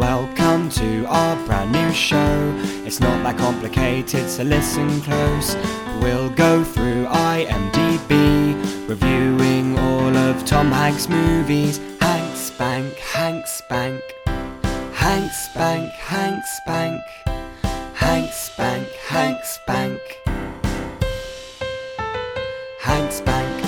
Welcome to our brand new show. It's not that complicated, so listen close. We'll go through IMDb, reviewing all of Tom Hanks' movies. Hank Spank, Hank Spank, Hank Spank, Hank Spank, Hank Spank, Hank Spank, Hank Spank.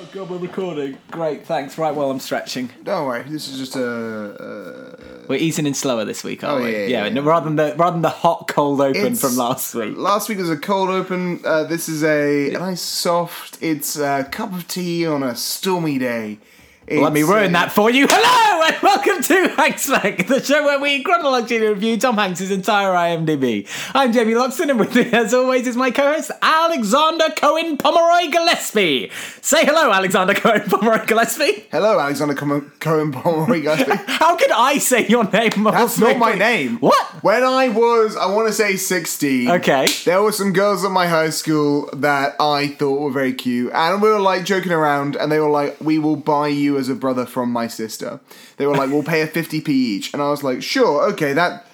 Oh god, we're recording. Great, thanks. Right while I'm stretching. Don't worry, this is just a. We're easing in slower this week, aren't Oh, we? yeah, yeah, yeah. rather than the rather than the hot cold open It's- from last week. Last week was a cold open. Uh, this is a nice soft. It's a cup of tea on a stormy day. Let me ruin uh, that for you. Hello and welcome to Hanks Bank, the show where we chronologically review Tom Hanks' entire IMDb. I'm Jamie Loxton, and with me, as always, is my co-host Alexander Cohen Pomeroy Gillespie. Say hello, Alexander Cohen Pomeroy Gillespie. Hello, Alexander Com- Cohen Pomeroy Gillespie. How could I say your name? That's not my name. What? When I was, I want to say 16. Okay. There were some girls at my high school that I thought were very cute, and we were like joking around, and they were like, "We will buy you as a brother from my sister." They were like, "We'll pay a 50p each," and I was like, "Sure, okay, that."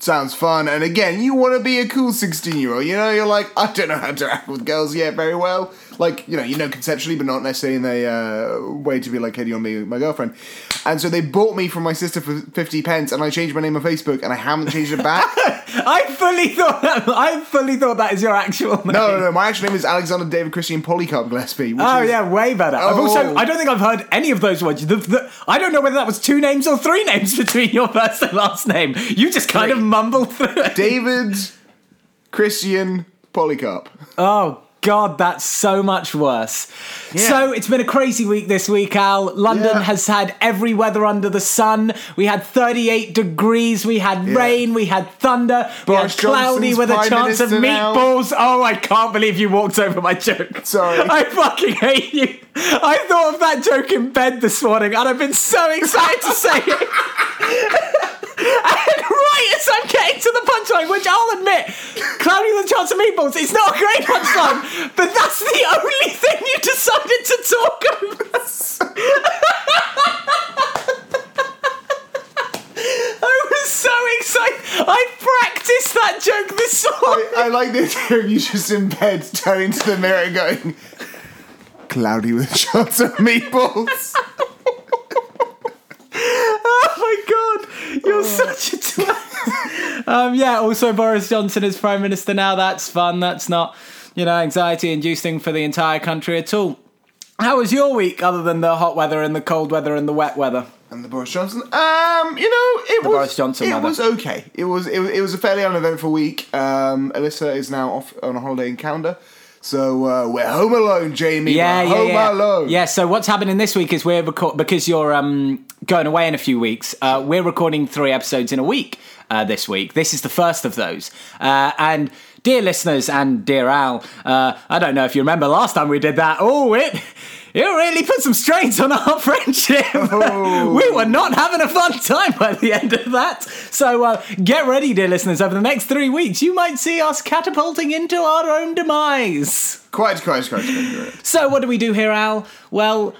Sounds fun, and again, you want to be a cool sixteen-year-old. You know, you're like, I don't know how to act with girls yet very well. Like, you know, you know conceptually, but not necessarily in a uh, way to be like, hey, do you want to be my girlfriend? And so they bought me from my sister for fifty pence, and I changed my name on Facebook, and I haven't changed it back. I fully thought that. I fully thought that is your actual name. No, no, no. My actual name is Alexander David Christian Polycarp Gillespie. Which Oh is, yeah, way better. I've Oh. also I don't think I've heard any of those words. The, the, I don't know whether that was two names or three names between your first and last name. You just kind of mumbled through it. David Christian Polycarp. Oh God, that's so much worse. So it's been a crazy week this week, Al. London Yeah. has had every weather under the sun. We had 38 degrees, we had Yeah. rain, we had thunder, we had cloudy Johnson's with a chance of Minister now. meatballs. Oh, I can't believe you walked over my joke. Sorry. I fucking hate you. I thought of that joke in bed this morning and I've been so excited to say it. And right as I'm getting to the punchline, which I'll admit, cloudy with a chance of meatballs, it's not a great punchline, but that's the only thing you decided to talk about. I was so excited. I practiced that joke this morning. I, I like the idea of you just in bed turning to the mirror and going, cloudy with shots of meatballs. Oh my god, you're such a twat. Um, yeah, also Boris Johnson is Prime Minister now. That's fun. That's not, you know, anxiety inducing for the entire country at all. How was your week other than the hot weather and the cold weather and the wet weather? And the Boris Johnson. Um, you know, it was Boris Johnson It was okay. It was it, was- it was a fairly uneventful week. Um, Alyssa is now off on a holiday in Canada, so uh, we're home alone, Jamie. Yeah, we're yeah, home yeah. alone. Yeah, so what's happening this week is we're record because you're um, going away in a few weeks. Uh, we're recording three episodes in a week uh, this week. This is the first of those. Uh, and dear listeners and dear Al, uh, I don't know if you remember last time we did that. Oh, it. It really put some strains on our friendship. we were not having a fun time by the end of that. So uh, get ready, dear listeners. Over the next three weeks, you might see us catapulting into our own demise. Quite, quite, quite, quite. quite. So what do we do here, Al? Well,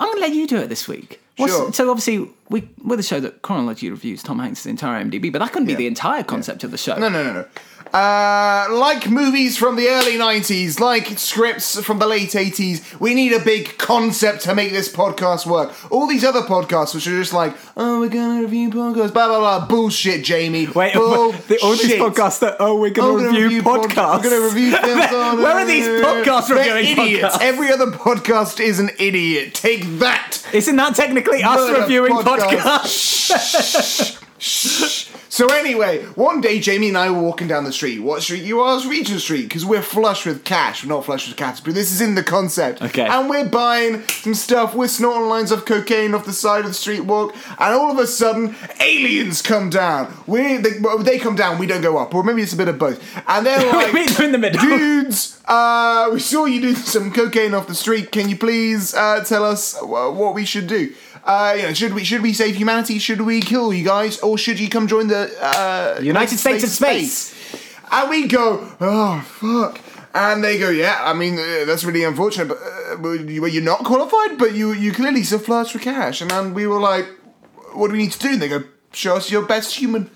I'm going to let you do it this week. What's- Sure. So obviously, we we're the show that chronology reviews Tom Hanks' entire IMDb, but that couldn't be Yeah. the entire concept of the show. No, no, no, no. Uh, like movies from the early 90s, like scripts from the late 80s, we need a big concept to make this podcast work. All these other podcasts, which are just like, oh, we're gonna review podcasts, blah, blah, blah. Bullshit, Jamie. Wait, Bullshit. the, all these podcasts that oh we're going Oh, to we're gonna review, pod- podcasts. We're gonna review films on. Where are these podcast They're reviewing idiots. podcasts? Every other podcast is an idiot. Take that. Isn't that technically us Murder reviewing podcast. podcasts? So anyway, one day Jamie and I were walking down the street. What street you are? It's Regent Street because we're flush with cash. We're not flush with cash, but this is in the concept. Okay. And we're buying some stuff. We're snorting lines of cocaine off the side of the street walk, and all of a sudden, aliens come down. We they, well, they come down. We don't go up, or maybe it's a bit of both. And they're like, meet them in the middle. dudes, uh, we saw you do some cocaine off the street. Can you please uh, tell us uh, what we should do? Uh, you know, should we should we save humanity? Should we kill you guys, or should you come join the uh, United States of Space. And we go, oh fuck. And they go, yeah. I mean, uh, that's really unfortunate. But uh, you- well, you're not qualified, but you you clearly still flirt for cash. And then we were like, what do we need to do? And they go, Show us your best human.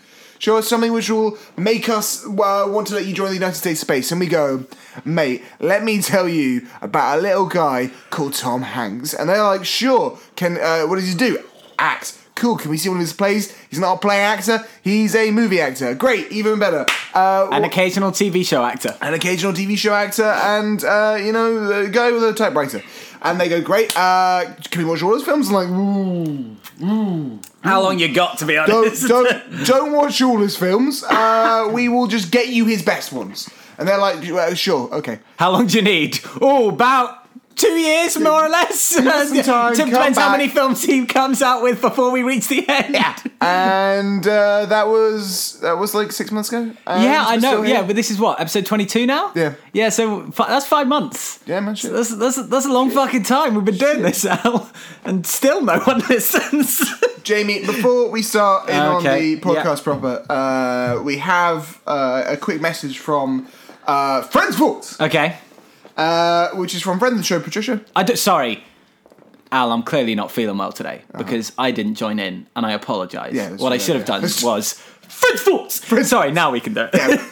Show us something which will make us uh, want to let you join the United States space. And we go, mate, let me tell you about a little guy called Tom Hanks. And they're like, sure. Can uh, what does he do? Act. Cool. Can we see one of his plays? He's not a play actor. He's a movie actor. Great. Even better. Uh, An occasional TV show actor. an occasional TV show actor, and uh, you know, a guy with a typewriter. And they go, great. Uh, can we watch all those films? I'm like, ooh. How long you got to be don't honest? don't don't watch all his films. Uh, we will just get you his best ones. And they're like, sure, okay. How long do you need? Oh, about two years, more or less. us some Depends how back. many films he comes out with before we reach the end. Yeah, And uh, that was that was like six months ago. Yeah, I know. Yeah, but this is what episode twenty-two now. Yeah. yeah. So fi- that's five months. yeah, man. Shit. That's, that's, that's a long fucking time we've been doing this, Al, and still no one listens. Jamie, before we start in on Okay, the podcast proper, uh, we have uh, a quick message from uh, Friends Thoughts, okay. Uh, which is from friend of the show, Patricia. I do, sorry, Al. I'm clearly not feeling well today Uh-huh. because I didn't join in, and I apologise. Yeah, that's- what I should have yeah. done was French thoughts. Sorry, now we can do it.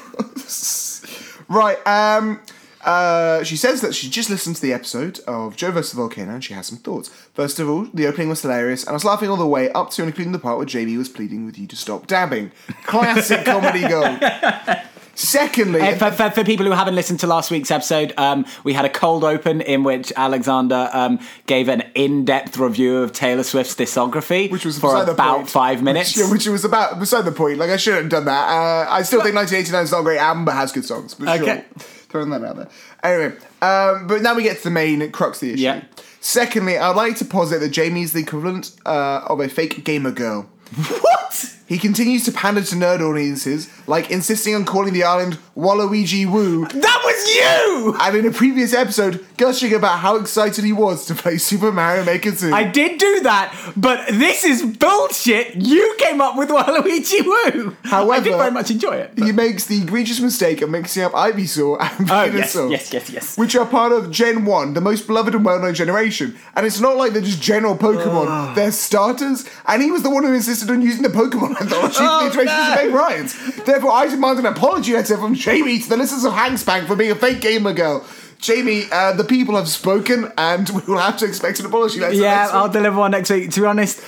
Right. Um, uh, she says that she just listened to the episode of Joe vs. the Volcano and she has some thoughts. First of all, the opening was hilarious, and I was laughing all the way up to and including the part where Jamie was pleading with you to stop dabbing. Classic comedy gold. Secondly, Uh, for, for, for people who haven't listened to last week's episode, um, we had a cold open in which Alexander um, gave an in-depth review of Taylor Swift's discography, which was for about point. five minutes. Which, yeah, which was about beside the point. Like I shouldn't have done that. Uh, I still think 1989 is not a great album, but has good songs. But Okay. sure, throwing that out there. Anyway, um, but now we get to the main crux of the issue. Yeah. Secondly, I'd like to posit that Jamie's the equivalent uh, of a fake gamer girl. what? He continues to pander to nerd audiences, like insisting on calling the island Waluigi Woo, That was you! and in a previous episode, gushing about how excited he was to play Super Mario Maker 2. I did do that, but this is bullshit. You came up with Waluigi Woo. However, I did very much enjoy it. but- he makes the egregious mistake of mixing up Ivysaur and Oh, yes, Venusaur. yes, yes, yes. Which are part of Gen 1, the most beloved and well known generation. And it's not like they're just general Pokemon, they're starters. And he was the one who insisted on using the Pokemon anthology Oh, for the iteration no. of Meg Ryan's. Therefore, I demand an apology letter from Jamie to the listeners of Hangspank for being a fake gamer girl. Jamie, uh, the people have spoken, and we will have to expect an apology letter. Yeah, I'll deliver one next week. To be honest,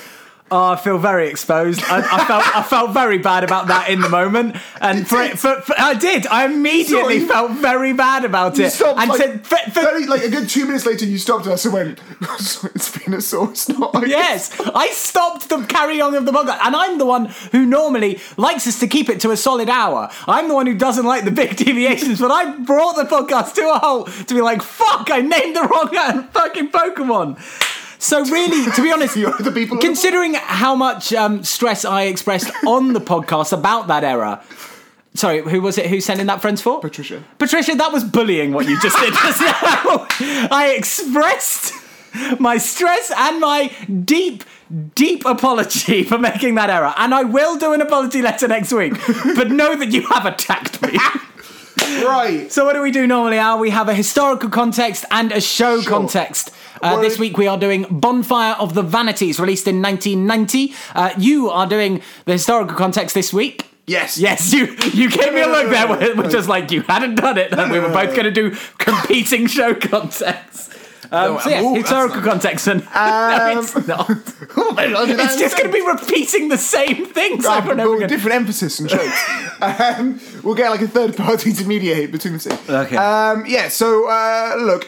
oh, I feel very exposed. I, I felt I felt very bad about that in the moment, and for, did? for, for I did. I immediately Sorry. felt very bad about You it, stopped, and like, said, for, very, like a good two minutes later, you stopped us and went, "Sorry, "It's Venusaur, it's not." Ivysaur." Yes, I stopped the carrying on of the podcast, and I'm the one who normally likes us to keep it to a solid hour. I'm the one who doesn't like the big deviations, but I brought the podcast to a halt to be like, "Fuck! I named the wrong uh, fucking Pokemon." So really, to be honest, You're the people- considering how much um, stress I expressed on the podcast about that error. Sorry, who was it who sent in that friends for? Patricia. Patricia, that was bullying what you just did just now. I expressed my stress and my deep, deep apology for making that error. And I will do an apology letter next week. But know that you have attacked me. Right. So what do we do normally, Al? We have a historical context and a show Sure. context. Uh, this week we are doing Bonfire of the Vanities, released in 1990. Uh, you are doing the historical context this week. Yes. Yes, you you gave me a look there, which was like you hadn't done it, and we were both going to do competing show contexts. Um, No, so yeah, ooh, historical context, and no, it's not. It's just going to be repeating the same things over and over again. different emphasis and jokes. um, we'll get like a third party to mediate between the two. Okay. Um, yeah. So uh, look,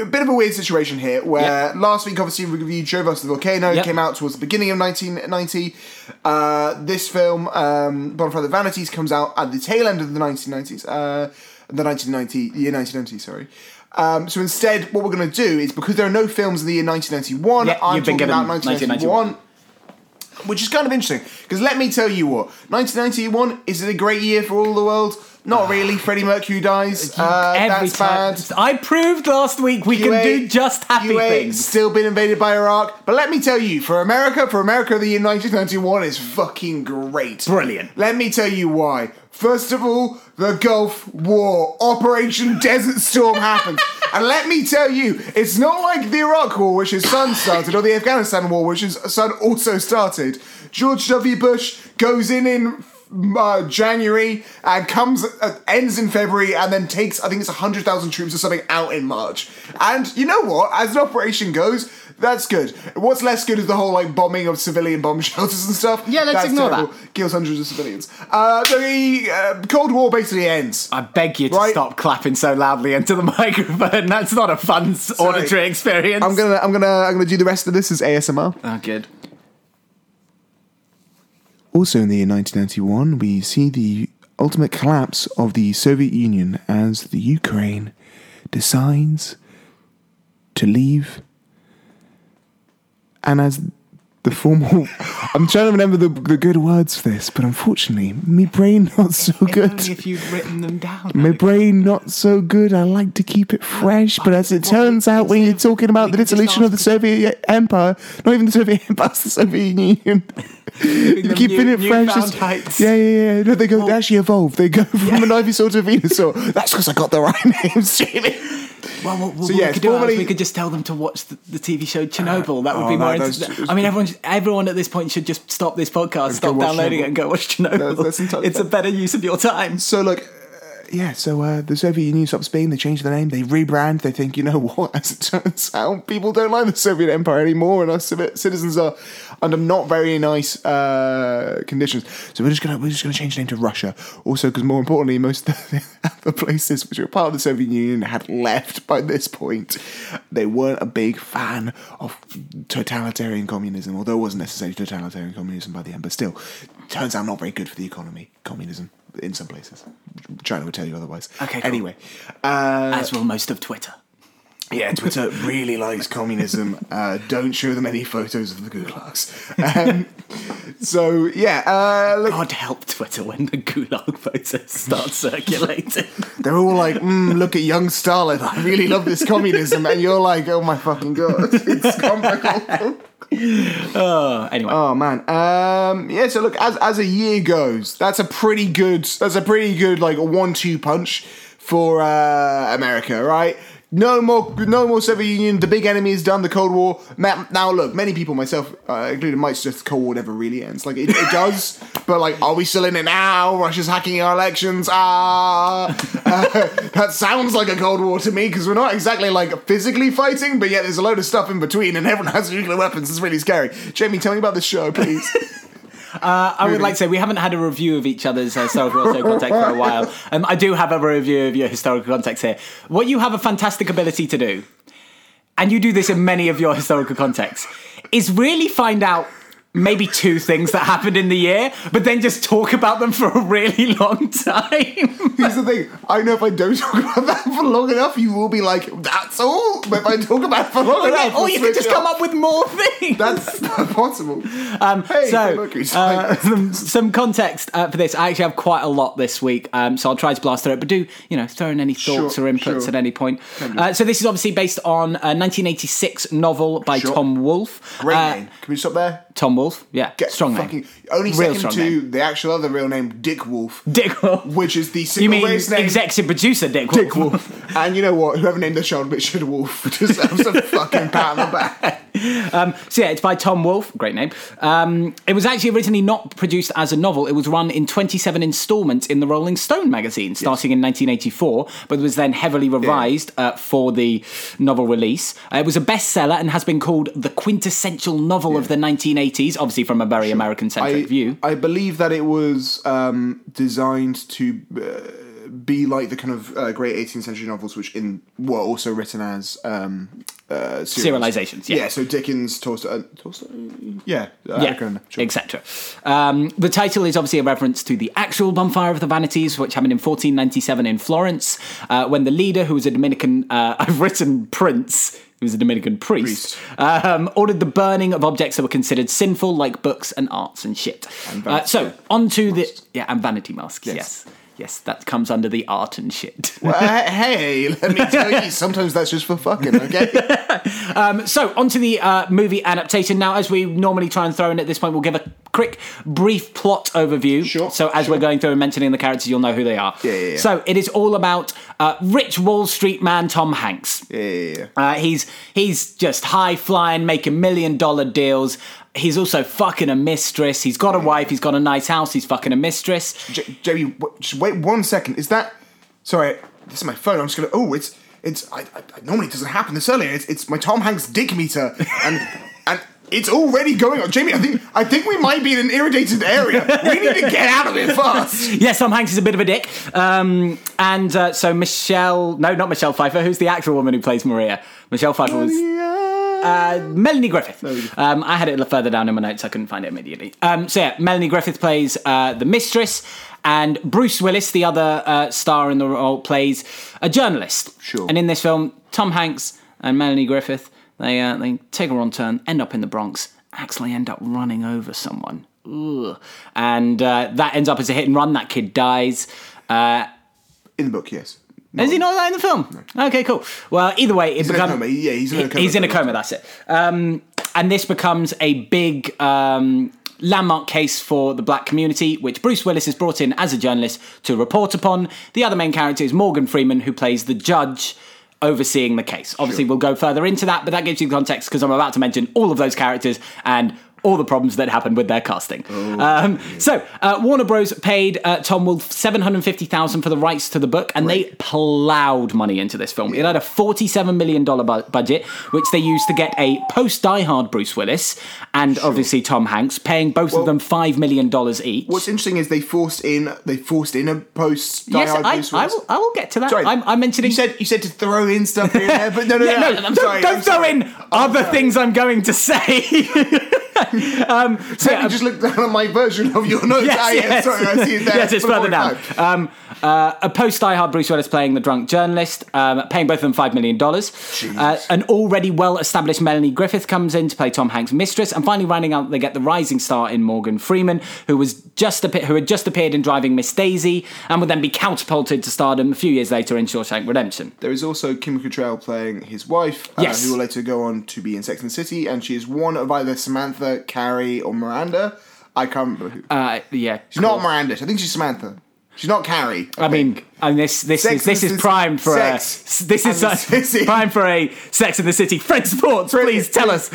a bit of a weird situation here. Where Yep. last week, obviously, we reviewed Joe vs. the Volcano. Yep. Came out towards the beginning of 1990. Uh, this film, um, Bonfire of the Vanities, comes out at the tail end of the 1990s. Uh, the 1990 year 1990. Sorry. Um, so instead, what we're going to do is because there are no films in the year 1991, Yeah, I'm talking about 1991 which is kind of interesting because let me tell you what 1991 is it a great year for all the world not really freddie mercury dies uh, Every that's time, bad I proved last week we can do just happy things. still been invaded by iraq but let me tell you for america for america the year 1991 is fucking great Brilliant. let me tell you why First of all, the Gulf War, Operation Desert Storm happens. And let me tell you, it's not like the Iraq War, which his son started, or the Afghanistan War, which his son also started. George W. Bush goes in in uh, January and comes uh, ends in February and then takes I think it's hundred thousand troops or something out in March. And you know what? As an operation goes, that's good. What's less good is the whole like bombing of civilian bomb shelters and stuff. Yeah, let's That's ignore terrible. Kills hundreds of civilians. Uh, the uh, Cold War basically ends. I beg you to Right. stop clapping so loudly into the microphone. That's not a fun s- auditory experience. I'm gonna I'm gonna I'm gonna do the rest of this as ASMR. Oh, good. Also in the year 1991, we see the ultimate collapse of the Soviet Union as the Ukraine decides to leave. And as the formal. I'm trying to remember the, the good words for this, but unfortunately, my brain not so good. Only if you'd written them down. My brain not so good. I like to keep it fresh, but as it turns out, when you're talking about the we could just dissolution of the Soviet Empire, not even the Soviet Empire, it's the Soviet Union. Them keeping new- it fresh. newfound heights. Yeah, yeah, yeah. No, they go. they actually evolve. They go from an Ivy to a Venusaur. That's because I got the right names, Jamie. Well, what, what So, we yeah, could do we could just tell them to watch the, the TV show Chernobyl. That would oh, be more that's- interesting. I mean, everyone, everyone at this point should just stop this podcast, stop downloading Chernobyl. it, and go watch Chernobyl. That's- that's it's a better use of your time. So look, uh, yeah. So uh, the Soviet Union stops being. They change the name. They rebrand. They think, you know what? As it turns out, people don't like the Soviet Empire anymore, and our citizens are under not very nice uh, conditions. So we're just gonna we're just gonna change the name to Russia. Also, because more importantly, most of the other places which were part of the Soviet Union had left by this point. They weren't a big fan of totalitarian communism, although it wasn't necessarily totalitarian communism by the end. But still, turns out not very good for the economy. Communism in some places. China would tell you otherwise. Okay, cool. Anyway, uh, As will most of Twitter. Yeah, Twitter really likes communism. Uh, don't show them any photos of the gulags. Um, so yeah, uh, look, God help Twitter when the Gulag photos start circulating. they're all like, mm, "Look at young Stalin. I really love this communism," and you're like, "Oh my fucking god, it's comical." oh, anyway. Oh man. Um yeah, so look, as as a year goes, that's a pretty good that's a pretty good like one two punch for uh America, right? No more, no more Soviet Union. The big enemy is done. The Cold War. Ma- Now, look, many people, myself uh, included, might suggest the Cold War never really ends. Like it, it does, but like, are we still in it now? Russia's hacking our elections. Ah, uh, that sounds like a Cold War to me because we're not exactly like physically fighting, but yet there's a load of stuff in between, and everyone has nuclear weapons. It's really scary. Jamie, tell me about this show, please. Uh, I would like to say we haven't had a review of each other's uh, historical context for a while. Um, I do have a review of your historical context here. What you have a fantastic ability to do, and you do this in many of your historical contexts, is really find out maybe two things that happened in the year, but then just talk about them for a really long time. Here's the thing. I know if I don't talk about that for long enough, you will be like, "That's all." But if I talk about it for long enough, or we'll you could just come up with more things. That's not possible. Um, Hey, so, uh, some, some context uh, for this. I actually have quite a lot this week, um, so I'll try to blast through it. But do you know throw in any thoughts Sure, or inputs sure. at any point? Uh, so this is obviously based on a 1986 novel by Sure. Tom Wolfe. Great Uh, name. Can we stop there? Tom Wolfe, yeah, Get strong fucking, name. Only Real second to name. the actual other real name, Dick Wolf, Dick Wolf. which is the You mean name. executive producer Dick Wolf? Dick Wolf. and you know what? Whoever named the child Richard Wolf deserves a fucking pat on the back. So yeah, it's by Tom Wolfe. Great name. Um, it was actually originally not produced as a novel. It was run in 27 installments in the Rolling Stone magazine, starting in 1984, but was then heavily revised uh, for the novel release. Uh, it was a bestseller and has been called the quintessential novel of the 1980s, obviously from a very American-centric I, view. I believe that it was um, designed to uh, be like the kind of uh, great 18th century novels, which in were also written as um, uh. Serializations, yeah. yeah. So Dickens, Tolstoy, uh, Tolstoy, yeah, uh, yeah, sure. etc. Um, the title is obviously a reference to the actual bonfire of the vanities, which happened in 1497 in Florence, uh, when the leader, who was a Dominican, uh, I've written prince. Who was a Dominican priest, Um, ordered the burning of objects that were considered sinful, like books and arts and shit. Uh, so, on to the. Yeah, and vanity masks, yes. Yes, that comes under the art and shit. Well, uh, hey, let me tell you, sometimes that's just for fucking, okay? So, onto the uh, movie adaptation. Now, as we normally try and throw in at this point, we'll give a quick, brief plot overview. Sure, So, as sure. we're going through and mentioning the characters, you'll know who they are. Yeah, yeah, yeah. So, it is all about uh, rich Wall Street man Tom Hanks. Yeah, yeah, yeah. Uh, he's he's just high flying, making million dollar deals. He's also fucking a mistress. He's got a wife. He's got a nice house. He's fucking a mistress. J- Jamie, wait one second. Is that? Sorry, this is my phone. I'm just gonna. Oh, it's it's. I, I, normally it doesn't happen this early. It's, it's my Tom Hanks dick meter, and and it's already going on. Jamie, I think I think we might be in an irritated area. We need to get out of it fast. Yes, Tom Hanks is a bit of a dick. Um, and uh, so Michelle, no, not Michelle Pfeiffer. Who's the actual woman who plays Maria? Michelle Pfeiffer was. Uh, Melanie Griffith. Um, I had it further down in my notes. I couldn't find it immediately. Um, so yeah, Melanie Griffith plays uh, the mistress, and Bruce Willis, the other uh, star in the role, plays a journalist. Sure. And in this film, Tom Hanks and Melanie Griffith they uh, they take a wrong turn, end up in the Bronx, actually end up running over someone. Ugh. And uh, that ends up as a hit and run. That kid dies. Uh, In the book, yes. Is he not that in the film? Okay, cool. Well, either way, it becomes coma. Yeah, he's in a coma He's in a coma. That's it. Um, and this becomes a big um, landmark case for the black community, which Bruce Willis is brought in as a journalist to report upon. The other main character is Morgan Freeman, who plays the judge. Overseeing the case. Obviously, we'll go further into that, but that gives you the context because I'm about to mention all of those characters and all the problems that happened with their casting. um, so, uh, Warner Bros. paid uh, Tom Wolfe seven hundred fifty thousand for the rights to the book, and they plowed money into this film. It had a forty-seven million dollar bu- budget, which they used to get a post Die Hard Bruce Willis and obviously Tom Hanks, paying both of them five million dollars each. What's interesting is they forced in they forced in a post Die yes, Hard I, Bruce I Willis. will. I will get to that. Sorry, I'm, I'm mentioning. You said you said to throw in stuff and there, but no, no, Yeah, no. no, I'm don't, sorry. don't I'm throw sorry. in other things I'm going to say. um, so yeah, me just look down at my version of your notes. Yes, ah, yeah, yes. sorry, I see it there. yes, it's further down. Um, uh, a post Die Hard Bruce Willis playing the drunk journalist, um, paying both of them $5 million. Uh, an already well established Melanie Griffith comes in to play Tom Hanks' mistress. And finally, rounding out, they get the rising star in Morgan Freeman, who was just appe- who had just appeared in Driving Miss Daisy and would then be catapulted to stardom a few years later in Shawshank Redemption. There is also Kim Cattrall playing his wife, uh, Yes. who will later go on to be in Sex and the City, and she is one of either Samantha, Carrie, or Miranda. I can't remember who. Uh, yeah. she's not Miranda. I think she's Samantha. She's not Carrie. I mean, and this this Sex is this is primed for a this is primed for a Sex in the City. French Sports, please tell us.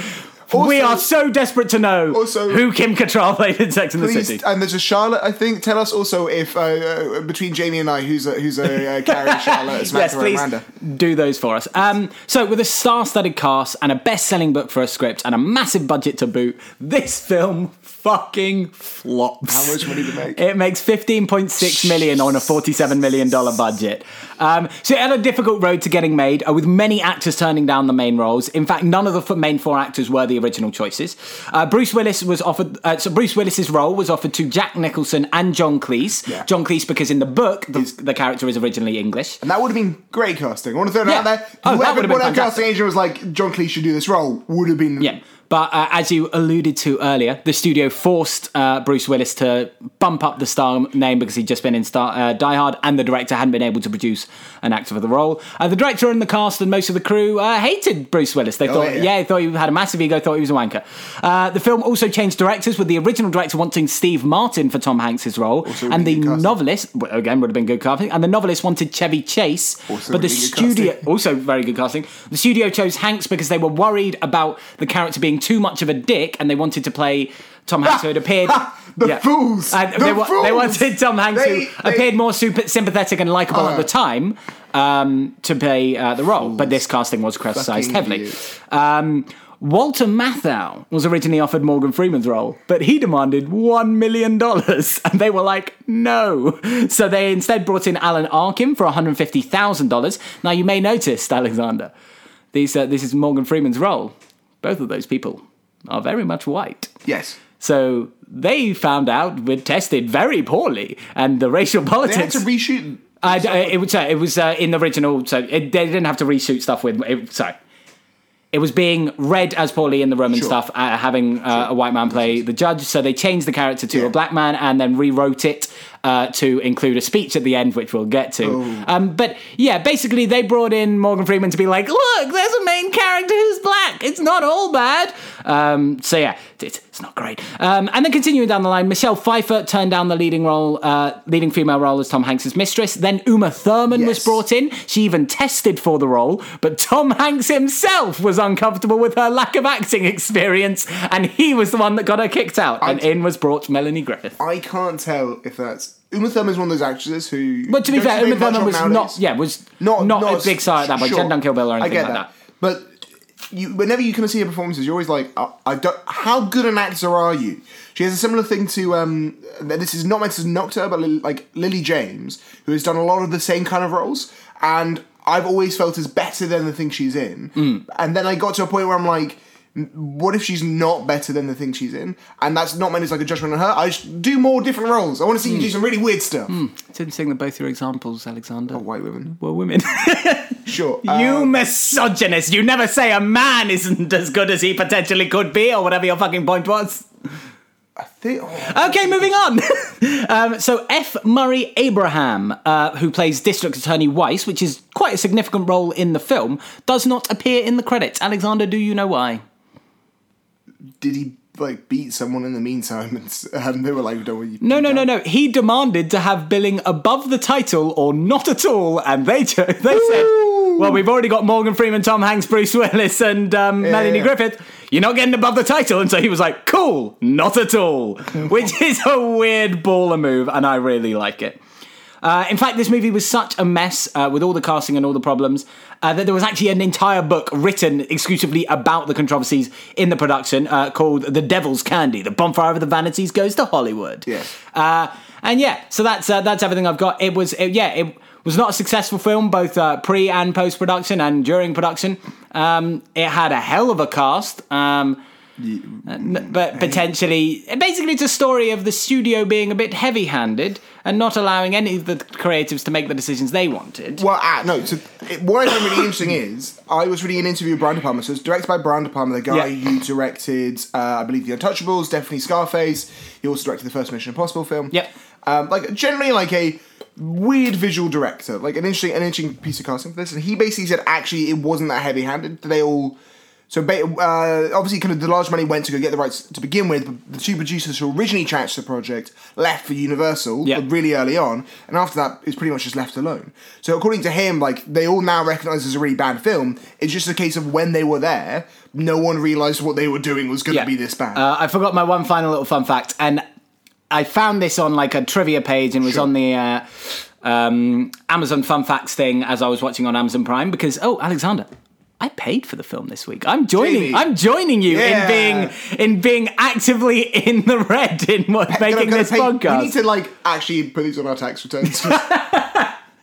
We are so desperate to know Also- who Kim Cattrall played in Sex and the City. and there's a Charlotte. I think. Tell us also if uh, uh, between Jamie and I, who's a who's a uh, Carrie, Charlotte, Yes, Samantha, please Miranda. do those for us. Um, so, with a star-studded cast and a best-selling book for a script and a massive budget to boot, this film fucking flops. How much money to make? It makes 15.6 million on a 47 million dollar budget. Um, so it had a difficult road to getting made, uh, with many actors turning down the main roles. In fact, none of the main four actors were the original choices. Uh, Bruce Willis was offered. Uh, so Bruce Willis's role was offered to Jack Nicholson and John Cleese. Yeah. John Cleese because in the book the, the character is originally English. And that would have been great casting. I want to throw it Yeah. out there. Oh, that Whoever, would have been whatever casting agent was like, John Cleese should do this role, would have been. Yeah. But uh, as you alluded to earlier, the studio forced uh, Bruce Willis to bump up the star name because he'd just been in Star, uh, Die Hard, and the director hadn't been able to produce an actor for the role. Uh, the director and the cast and most of the crew uh, hated Bruce Willis. They thought, yeah. yeah. they thought he had a massive ego, thought he was a wanker. Uh, the film also changed directors, with the original director wanting Steve Martin for Tom Hanks' role, Also and the novelist well, again would have been good casting, and the novelist wanted Chevy Chase, Also but the really good studio casting. also very good casting. The studio chose Hanks because they were worried about the character being too much of a dick, and they wanted to play Tom Hanks who had appeared. The fools! And The they, wa- they wanted Tom Hanks They- who they- appeared more super, sympathetic and likable at Uh. the time um, to play uh, the role, but this casting was criticised heavily. Um, Walter Matthau was originally offered Morgan Freeman's role, but he demanded one million dollars, and they were like, "No." So they instead brought in Alan Arkin for one hundred fifty thousand dollars. Now you may notice, Alexander, these uh, this is Morgan Freeman's role. Both of those people are very much white. Yes. So they found out we're tested very poorly, and the racial politics. They had to reshoot. I, I- it was uh, it was uh, in the original, so it, they didn't have to reshoot stuff with. It, sorry, it was being read as poorly in the Roman Sure. stuff, uh, having uh, a white man play the judge. So they changed the character to Yeah. a black man and then rewrote it uh, to include a speech at the end, which we'll get to. Oh. Um, but yeah, basically they brought in Morgan Freeman to be like, look, there's a main character who's black. It's not all bad. Um, so yeah, it, it's not great. Um, and then continuing down the line, Michelle Pfeiffer turned down the leading role, uh, leading female role as Tom Hanks's mistress. Then Uma Thurman was brought in. She even tested for the role, but Tom Hanks himself was uncomfortable with her lack of acting experience, and he was the one that got her kicked out. And in was brought Melanie Griffith. I can't tell if that's Uma Thurman is one of those actresses who. But to be fair, Uma Thurman was nowadays. not, yeah, was not, not a big star at that point. She hadn't done Kill Bill or anything I get like that. that. But you, whenever you kind of see her performances, you're always like, I, I don't. How good an actor are you? She has a similar thing to. um This is not meant to knock her, but like Lily James, who has done a lot of the same kind of roles, and I've always felt as better than the thing she's in. Mm. And then I got to a point where I'm like. What if she's not better than the thing she's in? And that's not meant as like a judgment on her. I just do more different roles. I want to see you Mm. do some really weird stuff. It's interesting that both your examples, Alexander, White women, were women. sure. you Uh, misogynist! You never say a man isn't as good as he potentially could be, or whatever your fucking point was. I think. oh, Okay, moving on. um, so F. Murray Abraham, uh, who plays District Attorney Weiss, which is quite a significant role in the film, does not appear in the credits. Alexander, do you know why? Did he like beat someone in the meantime and, and they were like don't you No, no, no, no. He demanded to have billing above the title or not at all, and they cho- they said, "Well, we've already got Morgan Freeman, Tom Hanks, Bruce Willis, and um, Melanie yeah. Griffith. You're not getting above the title." And so he was like, "Cool, not at all," which is a weird baller move, and I really like it. Uh, in fact, this movie was such a mess uh, with all the casting and all the problems uh, that there was actually an entire book written exclusively about the controversies in the production uh, called "The Devil's Candy: The Bonfire of the Vanities Goes to Hollywood." Yes. Uh, and yeah, so that's uh, that's everything I've got. It was it, yeah, it was not a successful film both uh, pre and post production and during production. Um, it had a hell of a cast. Um, but potentially, basically, it's a story of the studio being a bit heavy-handed and not allowing any of the creatives to make the decisions they wanted. well ah, no so it, what I find really interesting is I was reading an interview with Brian De Palma so it's directed by Brian De Palma the guy Yeah. who directed uh, I believe The Untouchables definitely Scarface he also directed the first Mission Impossible film Yep. um, like generally like a weird visual director like an interesting an interesting piece of casting for this and he basically said actually it wasn't that heavy handed they all So uh, obviously, kind of the large money went to go get the rights to begin with. But the two producers who originally attached the project left for Universal Yeah. really early on, and after that, it's pretty much just left alone. So according to him, like they all now recognise as a really bad film. It's just a case of when they were there, no one realised what they were doing was going to be this bad. Uh, I forgot my one final little fun fact, and I found this on like a trivia page and was Sure. on the uh, um, Amazon Fun Facts thing as I was watching on Amazon Prime because oh, Alexander. I paid for the film this week. I'm joining. Jamie. I'm joining you Yeah. in being in being actively in the red in what, making this pay- podcast. We need to like actually put these on our tax returns.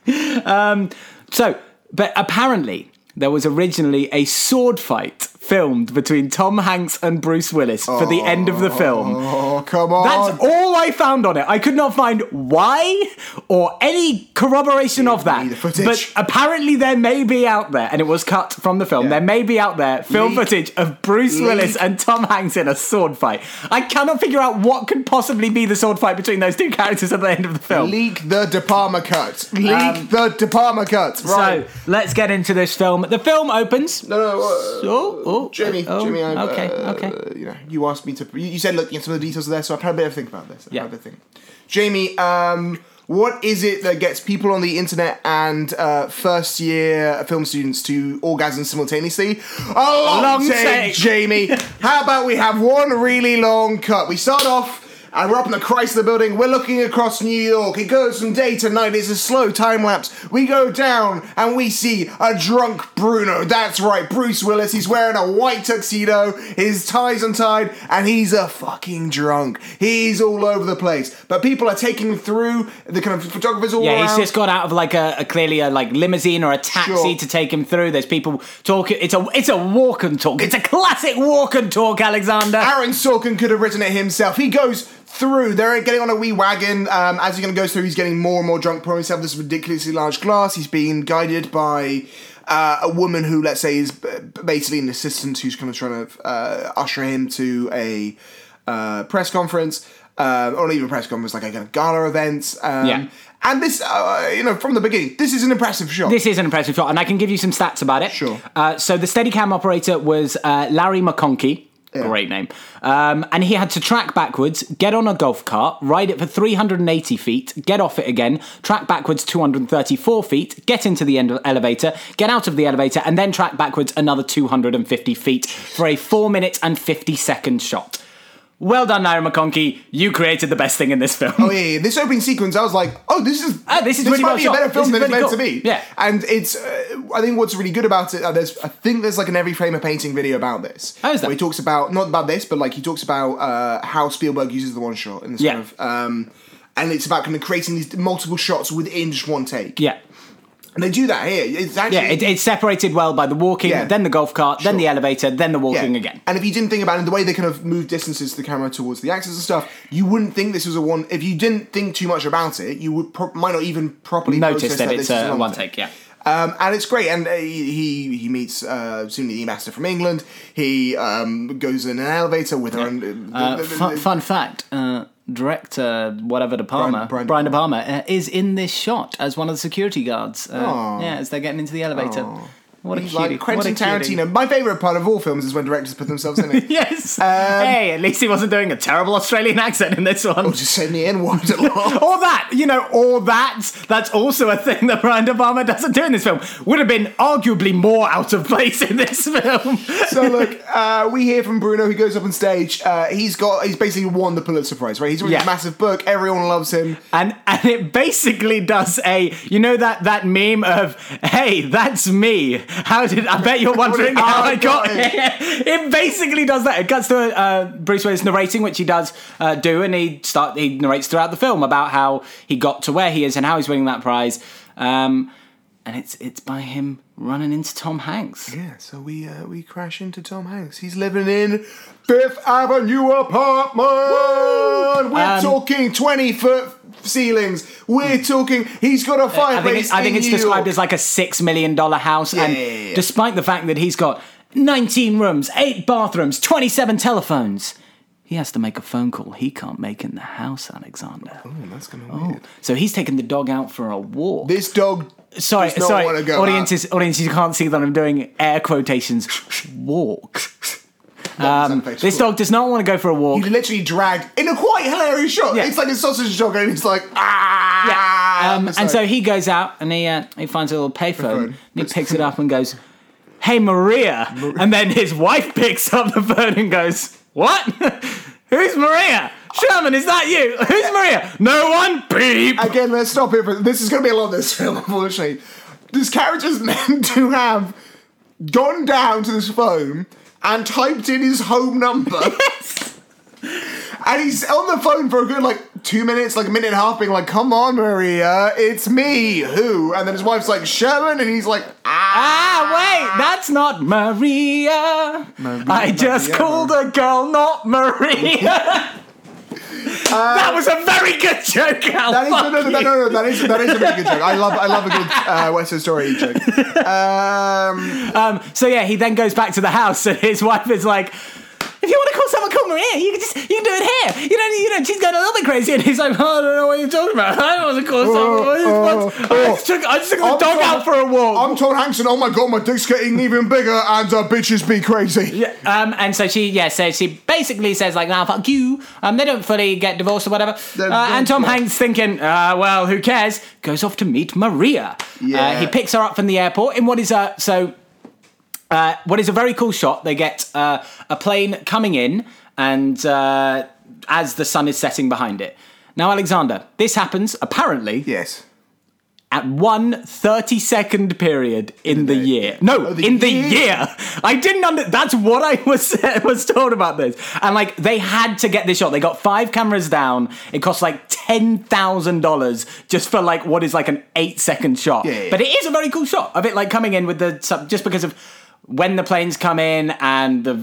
Um, so, but apparently there was originally a sword fight filmed between Tom Hanks and Bruce Willis for the end of the film. oh come on! That's all I found on it. I could not find why or any corroboration of that. need the footage. But apparently there may be out there, and it was cut from the film. Yeah. There may be out there film footage of Bruce. Willis and Tom Hanks in a sword fight. I cannot figure out what could possibly be the sword fight between those two characters at the end of the film. Leak the De Palma cut. Leak Um, the De Palma cut. Right. So let's get into this film. The film opens. no, no. Uh, Oh, oh, Jamie, oh, Jamie, I, okay, uh, okay. You know, you asked me to. You said, look, you know, some of the details are there, so I've had a bit of think about this. I've Yeah. a bit think. Jamie, um, what is it that gets people on the internet and uh, first year film students to orgasm simultaneously? A long, long take, take. Jamie. How about we have one really long cut? We start off. And we're up in the Chrysler building. We're looking across New York. It goes from day to night. It's a slow time lapse. We go down and we see a drunk Bruno. That's right, Bruce Willis. He's wearing a white tuxedo. His tie's untied, and he's a fucking drunk. He's all over the place. But people are taking him through. The kind of photographers all Yeah, around. he's just got out of like a, a clearly a like limousine or a taxi Sure. to take him through. There's people talking. It's a it's a walk and talk. It's a classic walk and talk, Alexander. Aaron Sorkin could have written it himself. He goes through. They're getting on a wee wagon. Um, as he kind of goes through, he's getting more and more drunk, pouring himself this ridiculously large glass. He's being guided by uh, a woman who, let's say, is basically an assistant who's kind of trying to uh, usher him to a uh, press conference. um, or not even a press conference, like a kind of gala event. Um, Yeah. And this, uh, you know, from the beginning, this is an impressive shot. This is an impressive shot, and I can give you some stats about it. Sure. Uh, so the Steadicam operator was uh, Larry McConkey. Great name. Um, and he had to track backwards, get on a golf cart, ride it for 380 feet, get off it again, track backwards 234 feet, get into the end elevator, get out of the elevator, and then track backwards another 250 feet for a 4 minute and 50 second shot. Well done, Larry McConkey. You created the best thing in this film. Oh yeah, yeah, this opening sequence, I was like, oh, this is Ah, this is really might well be shot. a better film This than it's really meant to be. Yeah. and it's. Uh, I think what's really good about it. Uh, there's, I think there's like an every frame a painting video about this. Oh, is there? Where he talks about not about this, but like he talks about uh, how Spielberg uses the one shot in this Yeah. kind of. Um, and it's about kind of creating these multiple shots within just one take. Yeah. And they do that here. It's actually Yeah, it, it's separated well by the walking, Yeah. then the golf cart, then the elevator, then the walking Yeah. again. And if you didn't think about it, the way they kind of move distances to the camera towards the actors and stuff, you wouldn't think this was a one. If you didn't think too much about it, you would pro- might not even properly Notice that that it's this is a one take, yeah. Um, and it's great, and uh, he he meets uh, Suni E Master from England. He um, goes in an elevator with her. own- Uh, fun, fun fact: uh, director, whatever De Palma, Brian- Brian, Brian De Palma, uh, is in this shot as one of the security guards. Uh, yeah, as they're getting into the elevator. What a He's cutie! like Quentin what a cutie. Tarantino. My favorite part of all films is when directors put themselves in it. Yes. Um, hey, at least he wasn't doing a terrible Australian accent in this one. Or just saying the N word a lot. or that, you know, or that. That's also a thing that Brian De Palma doesn't do in this film. Would have been arguably more out of place in this film. so look, uh, we hear from Bruno who goes up on stage. Uh, he's got he's basically won the Pulitzer Prize, right? He's written Yeah. a massive book. Everyone loves him. and and it basically does a you know that that meme of hey that's me how did I bet you're wondering how I got here. it basically does that. It cuts to uh, Bruce Willis narrating which he does uh, do and he start he narrates throughout the film about how he got to where he is and how he's winning that prize. Um, and it's it's by him running into Tom Hanks. Yeah, so we uh, we crash into Tom Hanks. He's living in Fifth Avenue apartment. We're Um, talking twenty foot ceilings. We're hmm. talking. He's got a I think it's, I think in it's described as like a six million dollar house, and yeah, yeah, yeah. despite the fact that he's got 19 rooms, eight bathrooms, 27 telephones, he has to make a phone call he can't make in the house, Alexander. Oh, that's of oh. weird. So he's taking the dog out for a walk. This dog. sorry, sorry, audiences, audiences, you can't see that I'm doing air quotations. Walk. Um, this dog does not want to go for a walk. He literally dragged in a quite hilarious shot. Yeah. It's like a sausage dog, and he's like ah. Um, and so he goes out and he uh, he finds a little payphone. And he picks it up and goes, "Hey Maria," and then his wife picks up the phone and goes, "What? Who's Maria? Sherman, is that you? Who's Maria? No one. Beep." again, let's stop here. For, this is going to be a lot of this film, unfortunately. This character's meant to have gone down to this phone and typed in his home number. And he's on the phone for a good like two minutes, like a minute and a half, being like, "Come on, Maria, it's me." Who? And then his wife's like, "Sherman," and he's like, "Ah." Ah, wait, that's not Maria. I just Maria. called a girl not Maria. that was a very good joke, Al. That is, no, no, no, no, no, no, that is that is a really good joke. I love I love a good uh, West Side Story joke. Um, Um, so yeah, he then goes back to the house, and his wife is like, "If you want to call someone, call Maria. You can just you can do it here. You know, you know, she's going a little bit crazy." And he's like, "Oh, "I don't know what you're talking about. I don't want to call someone. oh, I just took I just took the I'm dog Tom- out for a walk." I'm Tom Hanks, and oh my god, my dick's getting even bigger, and uh, bitches be crazy. Yeah, um, and so she, yeah, so she basically says like, "Nah, fuck you." Um, they don't fully get divorced or whatever. They're- Uh, and Tom yeah. Hanks thinking, uh, "Well, who cares?" Goes off to meet Maria. Yeah. Uh, he picks her up from the airport in what is a so. Uh, what is a very cool shot? They get uh, a plane coming in, and uh, as the sun is setting behind it. Now, Alexander, this happens apparently Yes. at one 30 second period in the year. No, Oh, the in the year. year. I didn't under. That's what I was was told about this. And like they had to get this shot. They got five cameras down. It cost like ten thousand dollars just for like what is like an eight second shot. Yeah, yeah. But it is a very cool shot of it like coming in with the sub just because of. When the planes come in and the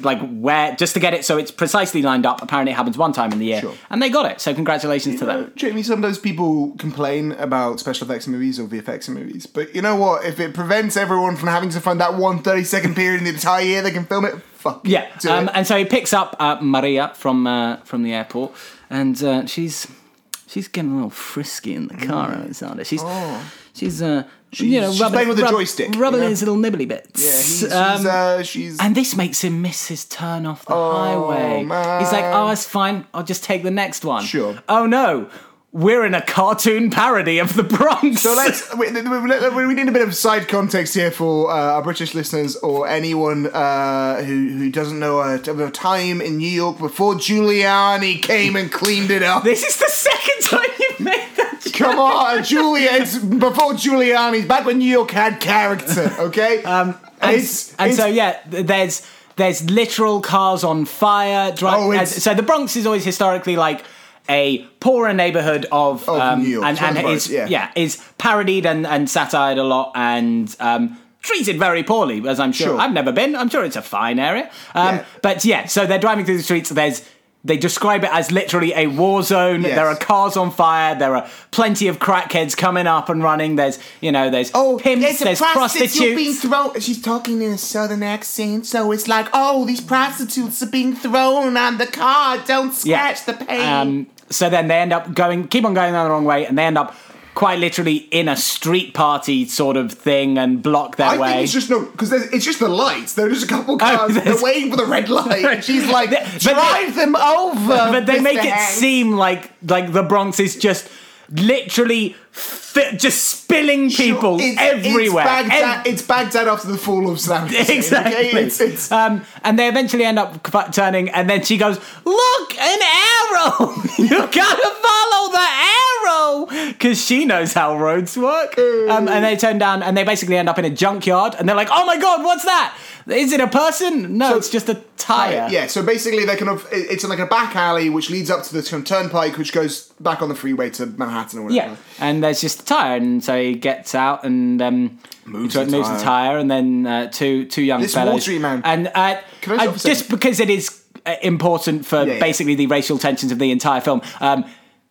like where just to get it so it's precisely lined up. Apparently, it happens one time in the year, Sure. and they got it. So congratulations to Uh, them. Jamie, sometimes people complain about special effects in movies or VFX in movies, but you know what? If it prevents everyone from having to find that one 30 second period in the entire year they can film it, fuck Yeah, um, it. and so he picks up uh, Maria from uh, from the airport, and uh, she's she's getting a little frisky in the car, Alexander. She's she's uh, you know Mm. she's rubbing, playing with a rub- joystick, you rubbing know? his little nibbly bits. yeah, he's, she's, Um, uh, she's and this makes him miss his turn off the highway. Man. He's like, "Oh, it's fine. I'll just take the next one." Sure. Oh no, we're in a cartoon parody of the Bronx. So let's. We, we we need a bit of side context here for uh, our British listeners or anyone uh, who who doesn't know a, a time in New York before Giuliani came and cleaned it up. This is the second time you've made that. joke. Come on, Julia! It's before Giuliani's back when New York had character. Okay. Um, and, it's, and it's- so yeah, there's there's literal cars on fire. Oh, so the Bronx is always historically like a poorer neighborhood of, um, New York, and, and is Bronx, yeah. is parodied and and satired a lot and. Um, Treated very poorly, as I'm sure. Sure. I've never been. I'm sure it's a fine area. Um, Yeah. But yeah, so they're driving through the streets. There's they describe it as literally a war zone. Yes. There are cars on fire. There are plenty of crackheads coming up and running. There's you know there's Oh, pimps. there's there's prostitute being prostitutes. thrown. She's talking in a southern accent, so it's like, oh, these prostitutes are being thrown on the car. Don't scratch the paint. Um, so then they end up going, keep on going down the wrong way, and they end up quite literally in a street party sort of thing and block their I way. think it's just no, because it's just the lights. There are just a couple oh, cars. they're waiting for the red light. And she's like, But they- drive them over. but they Mr. make it seem like like the Bronx is just literally fi- just spilling people It's- everywhere. It's Baghdad, Ev- it's Baghdad after the fall of Saddam Hussein. Exactly. Okay? It's, it's, um, and they eventually end up turning, and then she goes, "Look, an arrow! you gotta follow the arrow because she knows how roads work." Um, and they turn down, and they basically end up in a junkyard, and they're like, "Oh my god, what's that? Is it a person? No, it's just a tire." Yeah, so basically they're kind of it- it's like a back alley which leads up to the turnpike which goes back on the freeway to Manhattan or whatever. Yeah, and there's just a tire, and so he gets out and um, Moves the moves tyre. the tire, and then uh, two two young This fellows. Man. and uh, I uh, just because it is uh, important for Yeah, yeah. basically the racial tensions of the entire film. Um,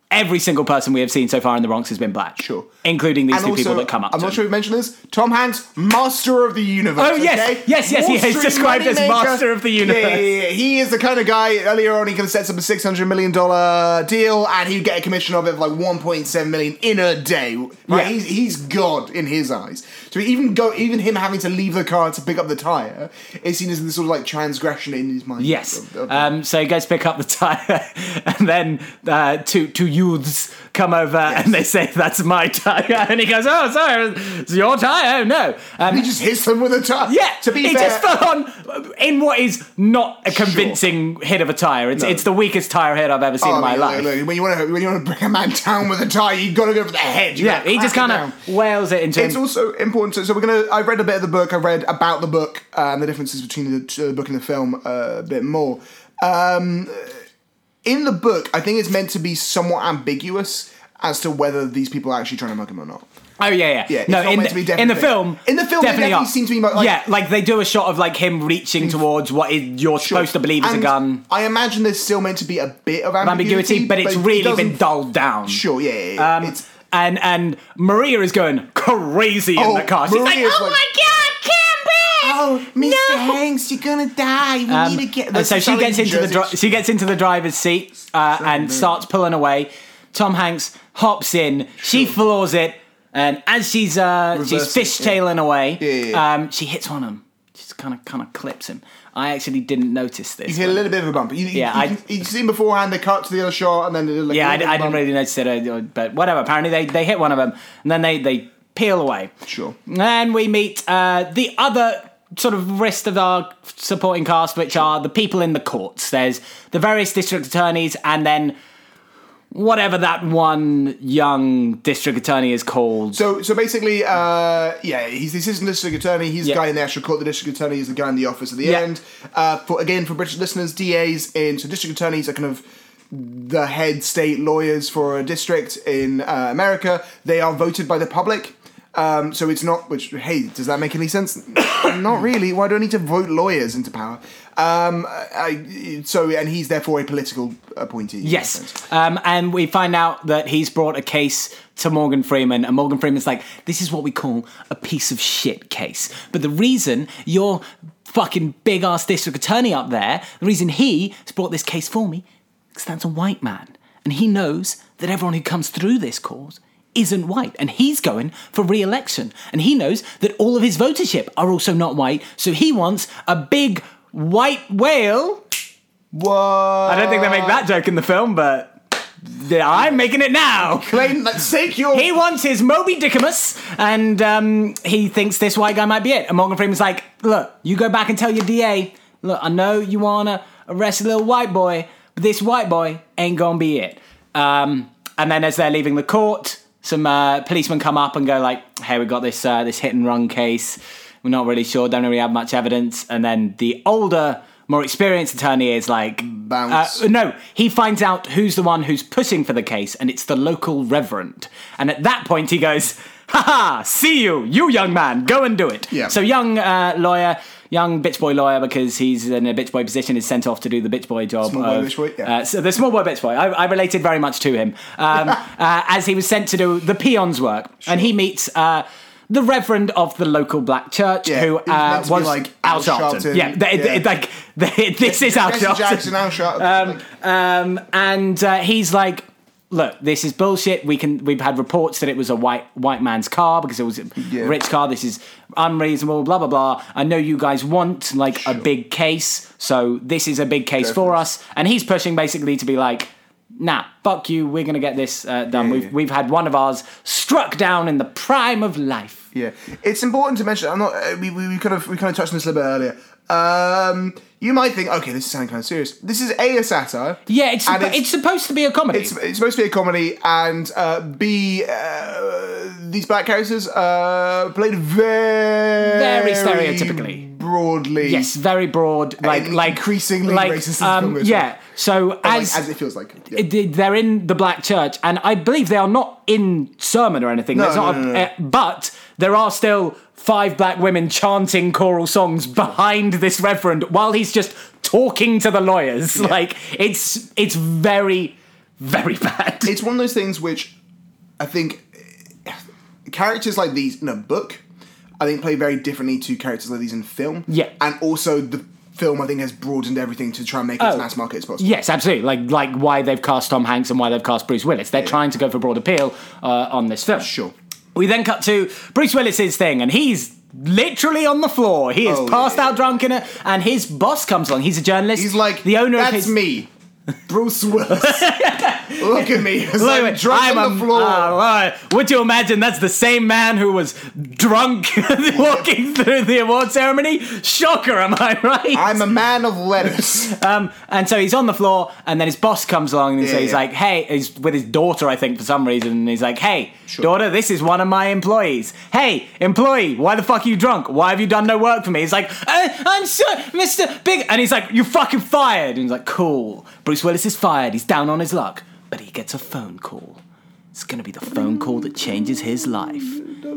every single person we have seen so far in the Bronx has been black, Sure. including these And two also, people that come up. I'm to not him. sure we mentioned this. Tom Hanks, master of the universe. Oh, yes. okay? Yes, yes, he Wall is described as master of the universe. Yeah, yeah, yeah. He is the kind of guy. Earlier on, he kind of sets up a six hundred million dollar deal, and he'd get a commission of it of like one point seven million in a day. Right? Yeah. He's he's god in his eyes. So even go, even him having to leave the car to pick up the tire is seen as this sort of like transgression in his mind. Yes. Of- of- Um, so he goes to pick up the tire, and then uh, two two youths come over and they say, "That's my tire," and he goes, "Oh, sorry, it's your tire." Oh no. Um, he just hits them with a tire. yeah, To be he fair, just fell on in what is not a convincing hit of a tire. It's No. it's the weakest tire hit I've ever seen Oh, in my life. when you want to when you want to bring a man down with a tire, you've got to go for the head. You Yeah, he just kind of wails it into It's him. also important. To, so we're gonna. I read a bit of the book. I read about the book uh, and the differences between the, the book and the film uh, a bit more. Um, in the book, I think it's meant to be somewhat ambiguous as to whether these people are actually trying to mug him or not. Oh yeah, yeah. Yeah, it's no, in, meant to be the, in the film, in the film, definitely, definitely are. seem to be like- yeah, like they do a shot of like him reaching towards what is, you're supposed to believe is a gun I imagine there's still meant to be a bit of ambiguity, ambiguity, but it's it really been dulled down. Sure, yeah, yeah, yeah. Um, it's and and Maria is going crazy in Oh, the car. She's like, "Oh like- my god, oh, Campbell! Mr. Hanks, you're gonna die. We Um, need to get. and so she gets into the dri- she gets into the driver's seat uh, and starts pulling away. Tom Hanks hops in. She floors it, and as she's uh, she's Reversing, fishtailing away, Yeah, yeah, yeah. Um, she hits on him. She's kind of kind of clips him. I actually didn't notice this. You hear a little bit of a bump. You, Yeah, you, I- you, you see beforehand. They cut to the other shot, and then like, yeah, a I, little bit I of a didn't really notice it, uh, but whatever. Apparently, they, they hit one of them, and then they, they peel away. Sure. And we meet uh, the other sort of rest of our supporting cast, which are the people in the courts. There's the various district attorneys, and then whatever that one young district attorney is called. So, so basically, uh, yeah, he's the assistant district attorney. He's Yeah. the guy in the actual court. The district attorney is the guy in the office at the Yeah. end. Uh, for again, for British listeners, DAs in so district attorneys are kind of the head state lawyers for a district in uh, America. They are voted by the public. Um, so it's not. Which hey, does that make any sense? Not really. Why do I need to vote lawyers into power? Um, I, so and he's therefore a political appointee. Yes. Um, and we find out that he's brought a case to Morgan Freeman, and Morgan Freeman's like, this is what we call a piece of shit case. But the reason your fucking big ass district attorney up there, the reason he has brought this case for me, because that's a white man. And he knows that everyone who comes through this cause isn't white. And he's going for re election. And he knows that all of his votership are also not white. So he wants a big white whale. What? I don't think they make that joke in the film, but yeah, I'm making it now. Claim, let's take your. He wants his Moby Dickamus, and um, he thinks this white guy might be it. And Morgan Freeman's like, "Look, you go back and tell your DA. Look, I know you wanna arrest a little white boy, but this white boy ain't gonna be it." Um, and then as they're leaving the court, some uh, policemen come up and go like, "Hey, we've got this uh, this hit and run case. We're not really sure. Don't really have much evidence." And then the older, more experienced attorney is like, Bounce. uh, no, he finds out who's the one who's pushing for the case, and it's the local reverend. And at that point, he goes, "Ha ha! See you, you young man. Go and do it." Yeah. So young uh, lawyer, young bitch boy lawyer, because he's in a bitch boy position, is sent off to do the bitch boy job. Small boy of- bitch boy, yeah. uh, so the small boy bitch boy. I, I related very much to him um, uh, as he was sent to do the peons work, and he meets. Uh, the Reverend of the local black church, Yeah, who uh, was like Al Al Sharpton. Sharpton, Yeah, they, they- like they, this is Al Jesse Sharpton. Jackson, Al Sharpton. like, Um, and uh, he's like, "Look, this is bullshit. We can. We've had reports that it was a white white man's car because it was a Yeah. rich car. This is unreasonable. Blah blah blah. I know you guys want like a big case, so this is a big case for for us." And he's pushing basically to be like. Nah, fuck you. We're gonna get this uh, done. Yeah, we've yeah. we've had one of ours struck down in the prime of life. Yeah, it's important to mention. I'm not. uh, We, we, we kind of we kind of touched on this a little bit earlier. Um, you might think, okay, this is sounding kind of serious. This is a, a satire. Yeah, it's suppo- it's, supposed to be a comedy. It's, it's supposed to be a comedy, and uh, B, uh, these black characters uh, played very, Very stereotypically. broadly. yes, very broad, like like increasingly like, racist Um, yeah. So Like, as as, it feels like. Yeah. they're in the black church, and I believe they are not in sermon or anything. No, There's not no, a- no, no. uh, but there are still five black women chanting choral songs behind this reverend while he's just talking to the lawyers. Like it's it's very very bad. it's one of those things which I think uh, characters like these in a book, I think play very differently to characters like these in film. Yeah. and also the film I think has broadened everything to try and make it as Oh. mass market as possible. Yes, absolutely. Like like why they've cast Tom Hanks and why they've cast Bruce Willis. They're trying to go for broad appeal uh, on this film. Sure. We then cut to Bruce Willis's thing, and he's literally on the floor. He is Oh, passed yeah. out drunk in it, and his boss comes along. He's a journalist. He's like, the owner That's of his. me, Bruce Willis. Look at me, as Look, I'm drunk I'm on the floor. uh, would you imagine that's the same man who was drunk walking through the award ceremony? Shocker, am I right? I'm a man of letters. Um, and so he's on the floor, and then his boss comes along and so Yeah, he's yeah. like, "Hey," he's with his daughter, I think, for some reason. And he's like, "Hey, daughter, this is one of my employees. Hey, employee, why the fuck are you drunk? Why have you done no work for me?" He's like, uh, "I'm sorry, Mister Big," and he's like, "You fucking fired." And he's like, "Cool." Bruce Willis is fired. He's down on his luck, but he gets a phone call. It's gonna be the phone call that changes his life.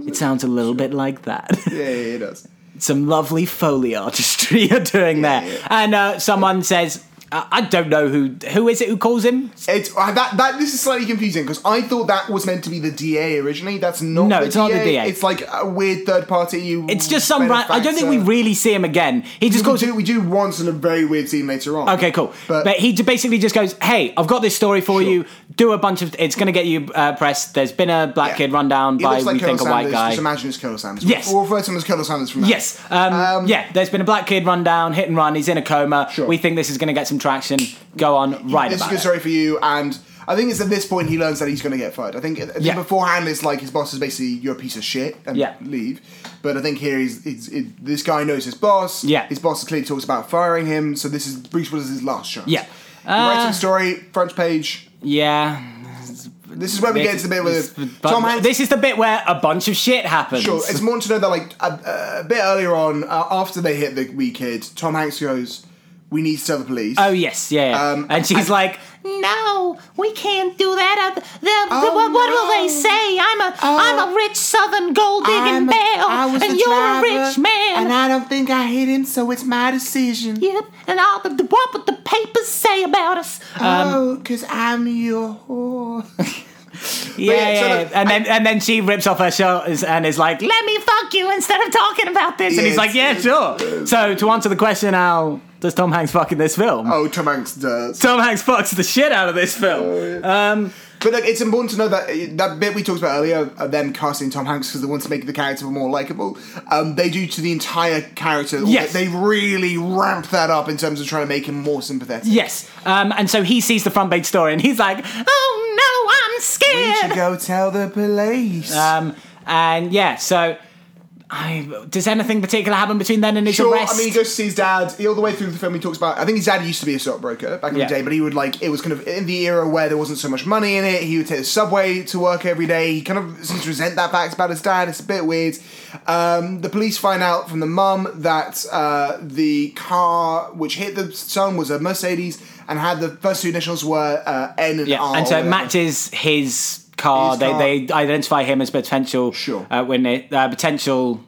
It sounds a little bit like that. yeah, yeah, it does. some lovely foley artistry you're doing there. yeah. And uh, someone says, I don't know who who is it who calls him. It's uh, that that this is slightly confusing because I thought that was meant to be the DA originally. That's not. No, it's not the DA. It's like a weird third party. It's just some. Ra- I don't think we really see him again. He just We calls. do, we do once in a very weird scene later on. Okay, cool. But, But, he basically just goes, "Hey, I've got this story for you. Do a bunch of. It's going to get you uh, press. There's been a black Yeah. kid run down he by like we Colonel think a white Sanders, guy. Just imagine it's Colonel Sanders. Yes. We'll refer to him as Colonel Sanders from now. Yes. Um, yeah. There's been a black kid run down, hit and run. He's in a coma. Sure. We think this is going to get some traction. Go on, write This is a about good it. story for you, and I think it's at this point he learns that he's going to get fired. I think, I think Yeah. beforehand it's like his boss is basically you're a piece of shit and Yeah. leave. But I think here he's, he's it, this guy knows his boss. Yeah. his boss clearly talks about firing him. So this is Bruce Willis' last chance. Yeah. he writes Uh, story front page. Yeah. This is where we get into the bit with Tom Hanks. This is the bit where a bunch of shit happens. Sure, it's more to know that like a, a bit earlier on, uh, after they hit the wee kid, Tom Hanks goes, we need to tell the police. Oh yes, yeah. Um, and she's I- like, "No, we can't do that. Uh, the- the- Oh, what, what will they say? I'm a Oh. am a rich Southern gold digging belle, and you're driver, a rich man. and I don't think I hit him, so it's my decision. Yep, and all the, what would the papers say about us? Um, oh, cause I'm your whore. yeah, yeah, yeah. and then and then she rips off her shirt and is like, "Let me fuck you instead of talking about this." and he's like, "Yeah, sure." So to answer the question, how does Tom Hanks fuck in this film? oh, Tom Hanks does. Tom Hanks fucks the shit out of this film. Um, But like, it's important to know that that bit we talked about earlier, of them casting Tom Hanks because they want to make the character more likable. Um, they do to the entire character. Yes. they really ramp that up in terms of trying to make him more sympathetic. Yes. Um, and so he sees the front page story and he's like, oh no, I'm scared." We should go tell the police. Um, and yeah, so I, does anything particular happen between then and his Sure, arrest? I mean, he goes to see his dad. All the way through the film, he talks about. I think his dad used to be a stockbroker back in Yeah. the day, but he would like. It was kind of in the era where there wasn't so much money in it. He would take the subway to work every day. He kind of seems to resent that fact about his dad. It's a bit weird. Um, the police find out from the mum that uh, the car which hit the son was a Mercedes and had the first two initials were uh, N and yeah, R. and so it matches his car. They, they identify him as potential. Sure. Uh, when it, uh, potential.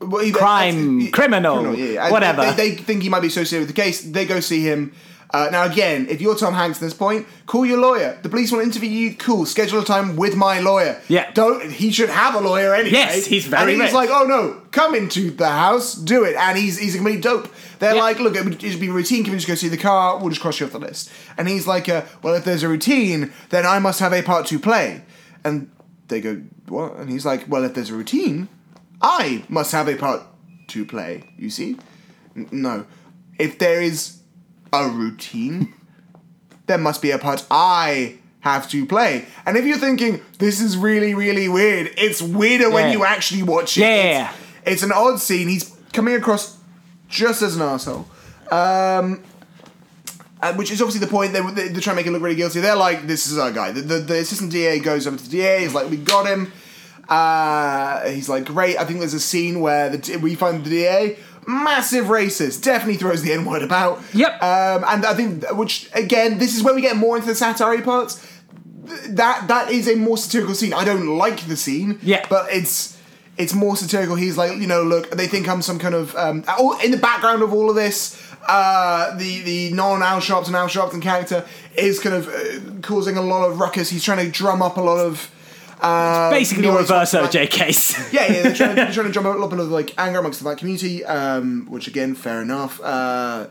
Well, Crime, that's- criminal, yeah. And whatever. They, they think he might be associated with the case. They go see him. Uh, now, again, if you're Tom Hanks at this point, call your lawyer. The police want to interview you. Cool. Schedule a time with my lawyer. Yeah. Don't. He should have a lawyer anyway. Yes, he's very And he's rich. like, oh no, come into the house, do it. And he's he's a complete dope. They're Yeah. like, look, it would it'd be routine. Can we just go see the car? We'll just cross you off the list. And he's like, uh, well, if there's a routine, then I must have a part to play. And they go, what? And he's like, well, if there's a routine, I must have a part to play. You see? N- no. If there is a routine, there must be a part I have to play. And if you're thinking this is really really weird, it's weirder when you actually watch it. Yeah, yeah, It's, it's an odd scene. He's coming across just as an asshole. Um, uh, which is obviously the point. They, they, they're trying to make him look really guilty. They're like, this is our guy. The, the, the assistant DA goes over to the DA. He's like, we got him. Uh, he's like, great. I think there's a scene where the, we find the DA massive racist. Definitely throws the N word about. Yep. Um, and I think, which again, this is where we get more into the satire parts. That that is a more satirical scene. I don't like the scene. Yeah. But it's it's more satirical. He's like, you know, look, they think I'm some kind of um, oh, in the background of all of this. Uh, the the non Al Sharpton Al Sharpton character is kind of uh, causing a lot of ruckus. He's trying to drum up a lot of. Uh, Basically, noise reverse OJ case. yeah, yeah, they're trying, they're trying to drum up a little bit of like anger amongst the black community, um, which again, fair enough. Uh,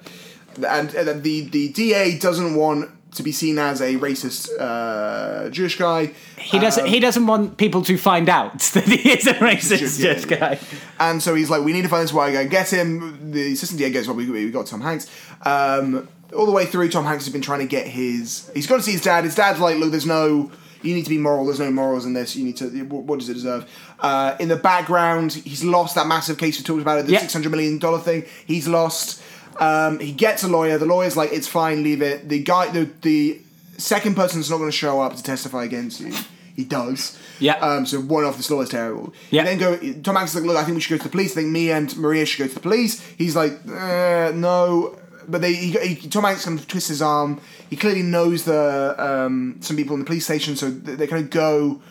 and, and the the DA doesn't want to be seen as a racist uh, Jewish guy. he doesn't. he doesn't want people to find out that he is a racist Yeah, Jewish yeah. guy. And so he's like, we need to find this white guy, get him. The assistant DA goes, well, we, we got Tom Hanks. Um, all the way through, Tom Hanks has been trying to get his. He's got to see his dad. His dad's like, look, there's no. You need to be moral. There's no morals in this. You need to. What, what does it deserve? Uh, in the background, he's lost that massive case we talked about it, the Yeah. six hundred million dollar thing. He's lost. Um, he gets a lawyer. The lawyer's like, it's fine, leave it. The guy, the the second person's not going to show up to testify against you. He does. Yeah. Um, so one off this law is terrible. Yeah. Then go. Tom Hanks is like, look, I think we should go to the police. I think me and Maria should go to the police. He's like, uh, no. But they, he, he, Tom Hanks kind of twists his arm. He clearly knows the um, some people in the police station, so they, they kind of go.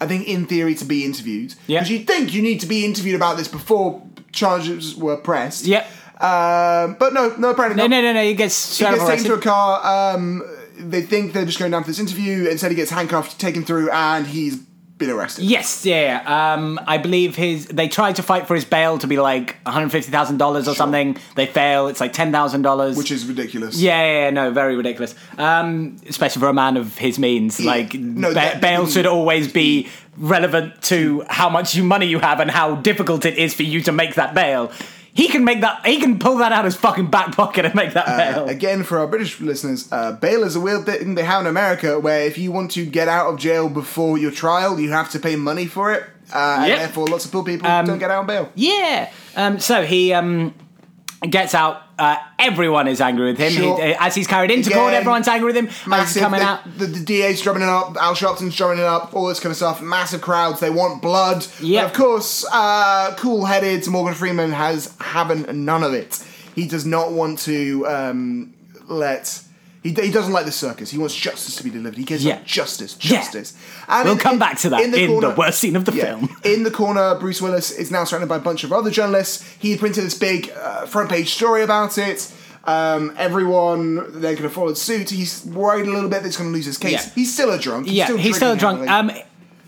I think in theory to be interviewed. Yeah. Because you think you need to be interviewed about this before charges were pressed. Yep. Um, but no, no, apparently No, not. no, no, no. He gets He gets taken to a car. Um, they think they're just going down for this interview. Instead, he gets handcuffed, taken through, and he's been arrested. Yes, yeah. yeah. Um, I believe his. They tried to fight for his bail to be like one hundred fifty thousand dollars or something. They fail. It's like ten thousand dollars. Which is ridiculous. Yeah, yeah, yeah, no, very ridiculous. Um, especially for a man of his means. Like, no, ba- that- bail should always be relevant to how much money you have and how difficult it is for you to make that bail. He can make that. He can pull that out of his fucking back pocket and make that bail. Again, for our British listeners, uh, bail is a weird thing they have in America where if you want to get out of jail before your trial, you have to pay money for it. Uh, Yep. And therefore, lots of poor people Um, don't get out on bail. Yeah. Um, so he um, gets out. Uh, everyone is angry with him. Sure. He, as he's carried into court, everyone's angry with him. As he's coming the, out. The, the DA's drumming it up, Al Sharpton's drumming it up, all this kind of stuff. Massive crowds. They want blood. Yeah. Of course, uh, cool headed Morgan Freeman has having none of it. he does not want to um, let. He, he doesn't like the circus. He wants justice to be delivered. He gives Yeah. up justice, Yeah. justice. And We'll in- come in- back to that in the worst scene of the yeah, film. In the corner, Bruce Willis is now surrounded by a bunch of other journalists. He printed this big uh, front page story about it. Um, everyone then kind of followed suit. He's worried a little bit that he's going to lose his case. Yeah. He's still a drunk. He's yeah, still he's still a drunk. Um,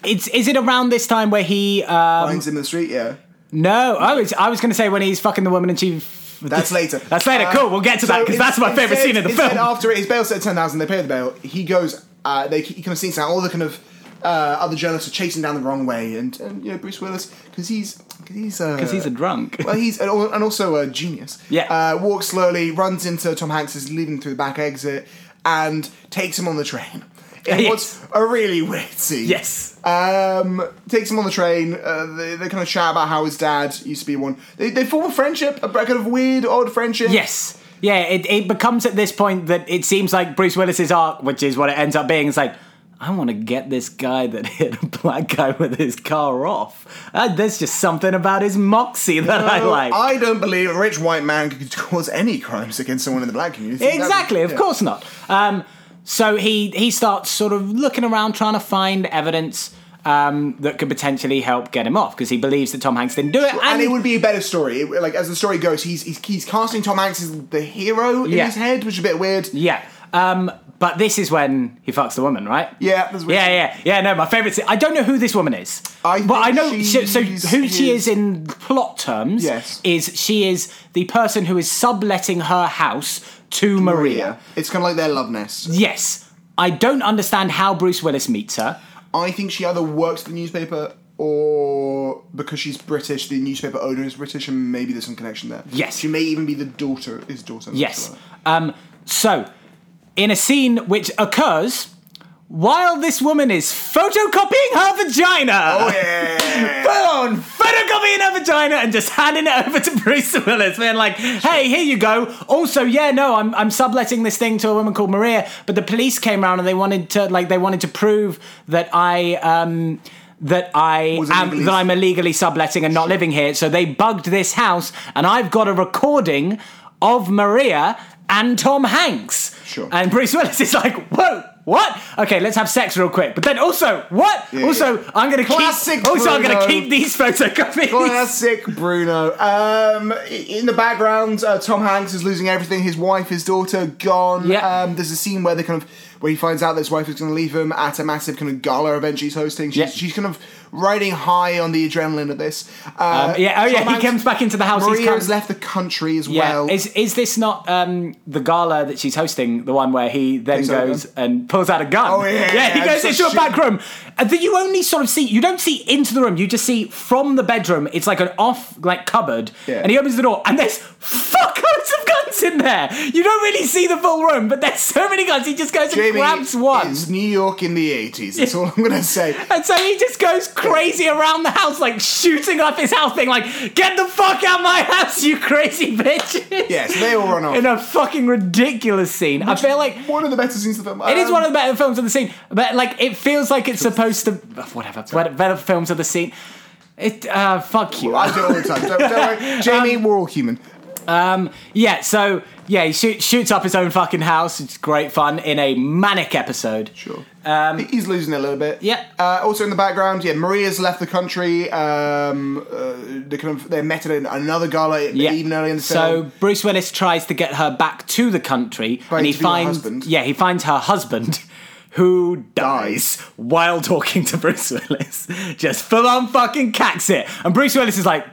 it's is it around this time where he? Um, finds him in the street. Yeah, no, oh, it's, I was going to say when he's fucking the woman and she. That's later. That's later. Uh, cool. We'll get to that because that's my favorite scene in the film. After his bail set ten thousand, they pay the bail. He goes. Uh, they he kind of out. All the kind of uh, other journalists are chasing down the wrong way, and, and you know Bruce Willis because he's because he's Because because he's a drunk. well, he's and and also a genius. Yeah. Uh, walks slowly, runs into Tom Hanks, is leaving through the back exit, and takes him on the train. In Yes. what's a really weird scene. yes. Um, takes him on the train. Uh, they, they kind of chat about how his dad used to be one. They, they form a friendship, a kind of weird, odd friendship. Yes. Yeah, it, it becomes at this point that it seems like Bruce Willis's arc, which is what it ends up being, is like, I want to get this guy that hit a black guy with his car off. Uh, there's just something about his moxie that I Oh, like. I don't believe a rich white man could cause any crimes against someone in the black community. Exactly, of yeah. course not. Um, so he he starts sort of looking around, trying to find evidence um, that could potentially help get him off because he believes that Tom Hanks didn't do it. And, it would be a better story. It- like as the story goes, he's he's, he's casting Tom Hanks as the hero in Yeah. his head, which is a bit weird. yeah. Um, but this is when he fucks the woman, right? Yeah. Yeah, yeah, yeah. No, my favorite. I don't know who this woman is. I but I know. So, so who she is in plot terms? Yes. is she is the person who is subletting her house to Maria. It's kind of like their love nest. Yes. I don't understand how Bruce Willis meets her. I think she either works at the newspaper or because she's British, the newspaper owner is British, and maybe there's some connection there. Yes. She may even be the daughter, his daughter. Yes. Um, so, in a scene which occurs while this woman is photocopying her vagina. Oh, yeah. Full on photocopying her vagina and just handing it over to Bruce Willis, being like, "Hey, here you go." Also, yeah, no, I'm I'm subletting this thing to a woman called Maria, but the police came around and they wanted to like they wanted to prove that I um that I am that I'm illegally subletting and not living here. So they bugged this house, and I've got a recording of Maria and Tom Hanks. Sure. And Bruce Willis is like, "Whoa." What? Okay, let's have sex real quick. But then also, what? Yeah, also, yeah. I'm gonna Classic keep. Also, I'm gonna keep these photocopies. Classic Bruno. Um, in the background, uh, Tom Hanks is losing everything. His wife, his daughter, gone. Yeah. Um, there's a scene where they kind of where he finds out that his wife is going to leave him at a massive kind of gala event she's hosting. She's, Yeah. she's kind of riding high on the adrenaline of this. Uh, Um, yeah. Oh, yeah. He comes back into the house. Maria come- has left the country as Yeah. well. Is is this not um, the gala that she's hosting? The one where he then goes and pulls out a gun. Oh, yeah, Yeah. He goes into a such back room. That you only sort of see. You don't see into the room. You just see from the bedroom. It's like an off like cupboard. Yeah. And he opens the door and there's fuckloads of guns in there. You don't really see the full room, but there's so many guns. He just goes Jamie, grabs one. It's New York in the 80s. That's all I'm going to say. And so he just goes crazy around the house, like shooting up his house, being like, "Get the fuck out of my house, you crazy bitches!" Yes, they all run off. In a fucking ridiculous scene. I feel like One of the better scenes of the film. it is Um, one of the better films of the scene, but like it feels like it's supposed to. Whatever, better, better films of the scene. It. Uh, fuck you. I do it all the time. Don't, don't worry. Jamie, we're all human. Yeah. So yeah, he shoot, shoots up his own fucking house. It's great fun in a manic episode. Sure. He's losing a little bit. Um, Yeah. Uh, also in the background, yeah, Maria's left the country. Um, uh, they kind of they met at another gala Yeah. even earlier in the so film. Bruce Willis tries to get her back to the country, By and he finds husband. yeah he finds her husband. Who dies while talking to Bruce Willis? Just full on fucking cacks it. And Bruce Willis is like,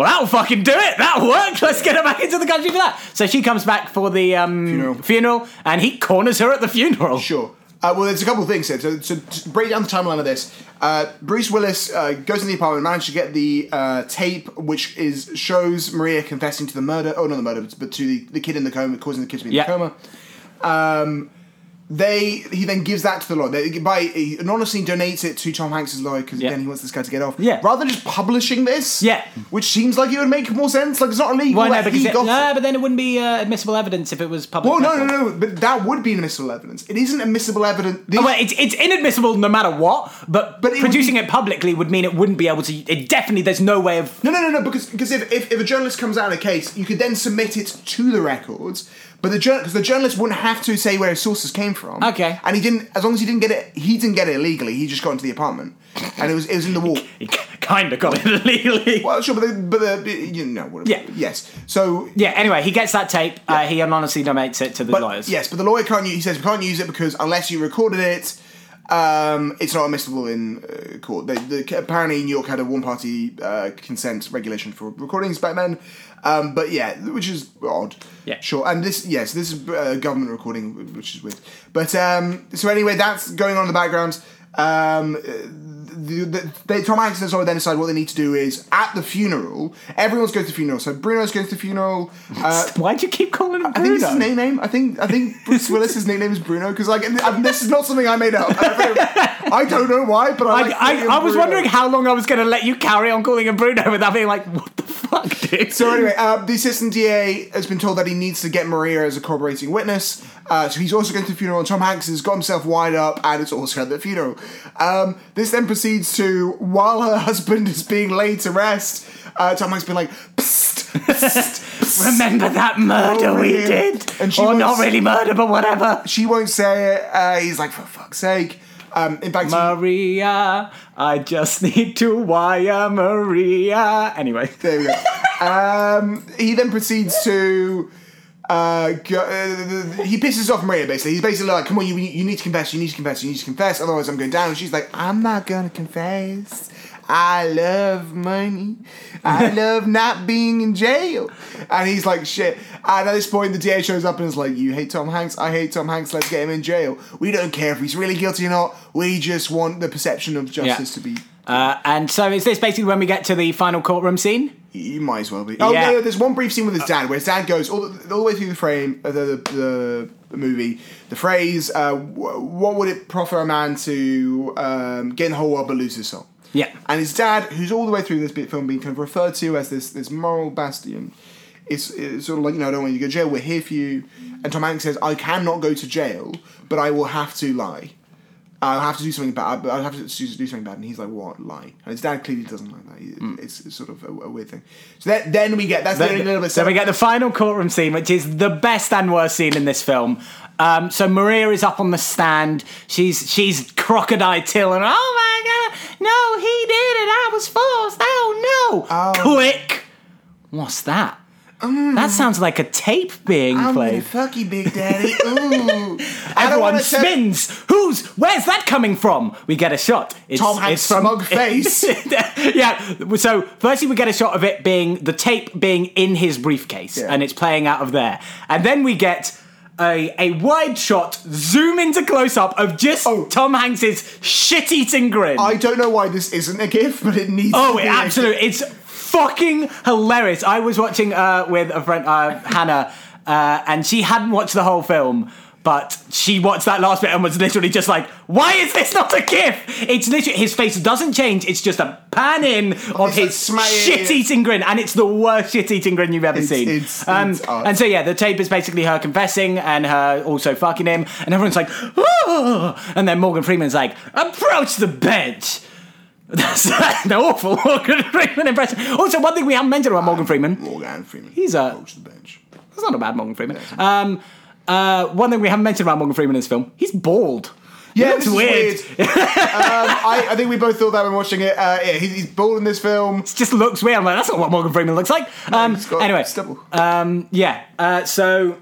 well, that'll fucking do it. That'll work. Let's get her back into the country for that. So she comes back for the um, Funeral. funeral, and he corners her at the funeral. Sure. Uh, well, there's a couple of things here. So, so to break down the timeline of this, uh, Bruce Willis uh, goes in the apartment, manages to get the uh, tape, which is shows Maria confessing to the murder. Oh, not the murder, but to the, the kid in the coma, causing the kid to be in Yeah. the coma. Um, they he then gives that to the lawyer. They, by he anonymously donates it to Tom Hanks's lawyer because Yeah. again he wants this guy to get off. Yeah. Rather than just publishing this. Yeah. Which seems like it would make more sense. Like it's not illegal. Why no? that Because he it, got no, but then it wouldn't be uh, admissible evidence if it was public. Well, no, no, record. no. But that would be admissible evidence. It isn't admissible evidence. Oh, well, it's, it's inadmissible no matter what, but, But it would producing be- it publicly would mean it wouldn't be able to. It definitely, there's no way of. No, no, no, no. Because because if, if, if a journalist comes out in a case, you could then submit it to the records. But the because the journalist wouldn't have to say where his sources came from. Okay. And he didn't. As long as he didn't get it, he didn't get it illegally. He just got into the apartment, and it was it was in the wall. He kind of got it illegally. Well, sure, but the, but the you know whatever. Yeah. Yes. So. Yeah. Anyway, he gets that tape. Uh, he anonymously donates it to the But, lawyers. Yes, but the lawyer can't. use He says we can't use it because unless you recorded it, um, it's not admissible in uh, court. They, the, apparently, New York had a one-party uh, consent regulation for recordings back then. Um, but yeah, which is odd. Yeah. Sure. And this, yes, this is uh, government recording, which is weird. But um, so anyway, that's going on in the background. The, the, they, Tom Hanks and Zoe then decide what they need to do is at the funeral. Everyone's going to the funeral. So Bruno's going to the funeral. Uh, Why do you keep calling him I think it's his Bruno? nickname. I think I think Bruce Willis's nickname is Bruno because like this is not something I made up. I don't know why, but I I, like I, him I was Bruno. wondering how long I was going to let you carry on calling him Bruno without being like, what the fuck, dude? So anyway, uh, the assistant DA has been told that he needs to get Maria as a corroborating witness. Uh, so he's also going to the funeral, and Tom Hanks has got himself wired up, and it's also at the funeral. Um, this then proceeds to while her husband is being laid to rest. Uh, Tom Hanks being like, psst, psst, psst. Remember that murder we did? And she or not really murder, but whatever. She won't say it. Uh, he's like, for fuck's sake. Um, in fact, Maria, I just need to wire Maria. Anyway. There we go. um, he then proceeds to. Uh, uh, he pisses off Maria basically. He's basically like, "Come on, you you need to confess. You need to confess. You need to confess. Otherwise, I'm going down." And she's like, "I'm not gonna confess. I love money. I love not being in jail." And he's like, "Shit." And at this point, the DA shows up and is like, "You hate Tom Hanks. I hate Tom Hanks. Let's get him in jail. We don't care if he's really guilty or not. We just want the perception of justice to be." Uh, and so is this basically when we get to the final courtroom scene? You might as well be. Oh Yeah. no, there's one brief scene with his dad where his dad goes all the, all the way through the frame, of the, the the movie. The phrase, uh, wh- "What would it proffer a man to um, get in the whole world but lose his soul?" Yeah. And his dad, who's all the way through this bit film being kind of referred to as this this moral bastion, is, is sort of like you know, I don't want you to go to jail. We're here for you. And Tom Hanks says, "I cannot go to jail, but I will have to lie." I'll have to do something bad. but I'll have to do something bad, and he's like, "What? Lie?" And his dad clearly doesn't like that. He- It's, it's sort of a, a weird thing. So that, then we get that's the only little bit. So we get the final courtroom scene, which is the best and worst scene in this film. Um, so Maria is up on the stand. She's she's crocodile tilling. oh my god, no, he did it. I was forced. Oh no! Oh. Click. What's that? Mm. That sounds like a tape being I'm gonna played. fuck you, Big Daddy. Ooh. Everyone spins. Who's? Where's that coming from? We get a shot. It's, Tom Hanks' smug face. yeah. So firstly, we get a shot of it being the tape being in his briefcase, Yeah. and it's playing out of there. And then we get a a wide shot, zoom into close up of just Oh. Tom Hanks's shit eating grin. I don't know why this isn't a GIF, but it needs. Oh, to it absolutely! It's fucking hilarious. I was watching uh, with a friend, uh, Hannah, uh, and she hadn't watched the whole film. But she watched that last bit and was literally just like, "Why is this not a GIF?" It's literally his face doesn't change. It's just a pan in of it's like his smiling. shit-eating grin, and it's the worst shit-eating grin you've ever It's- seen. it's- um, it's odd. and so yeah, the tape is basically her confessing and her also fucking him, and everyone's like, "Oh!" And then Morgan Freeman's like, "Approach the bench." That's an awful Morgan Freeman impression. Also, one thing we haven't mentioned about Morgan Freeman. Morgan Freeman. He's a- Approach the bench. That's not a bad Morgan Freeman. Um, uh, one thing we haven't mentioned about Morgan Freeman in this film. He's bald. Yeah, it's weird. weird. um, I, I think we both thought that when watching it. Uh, yeah, he's, he's bald in this film. It just looks weird. I'm like, that's not what Morgan Freeman looks like. Um, got anyway, stubble. um, yeah. Uh, so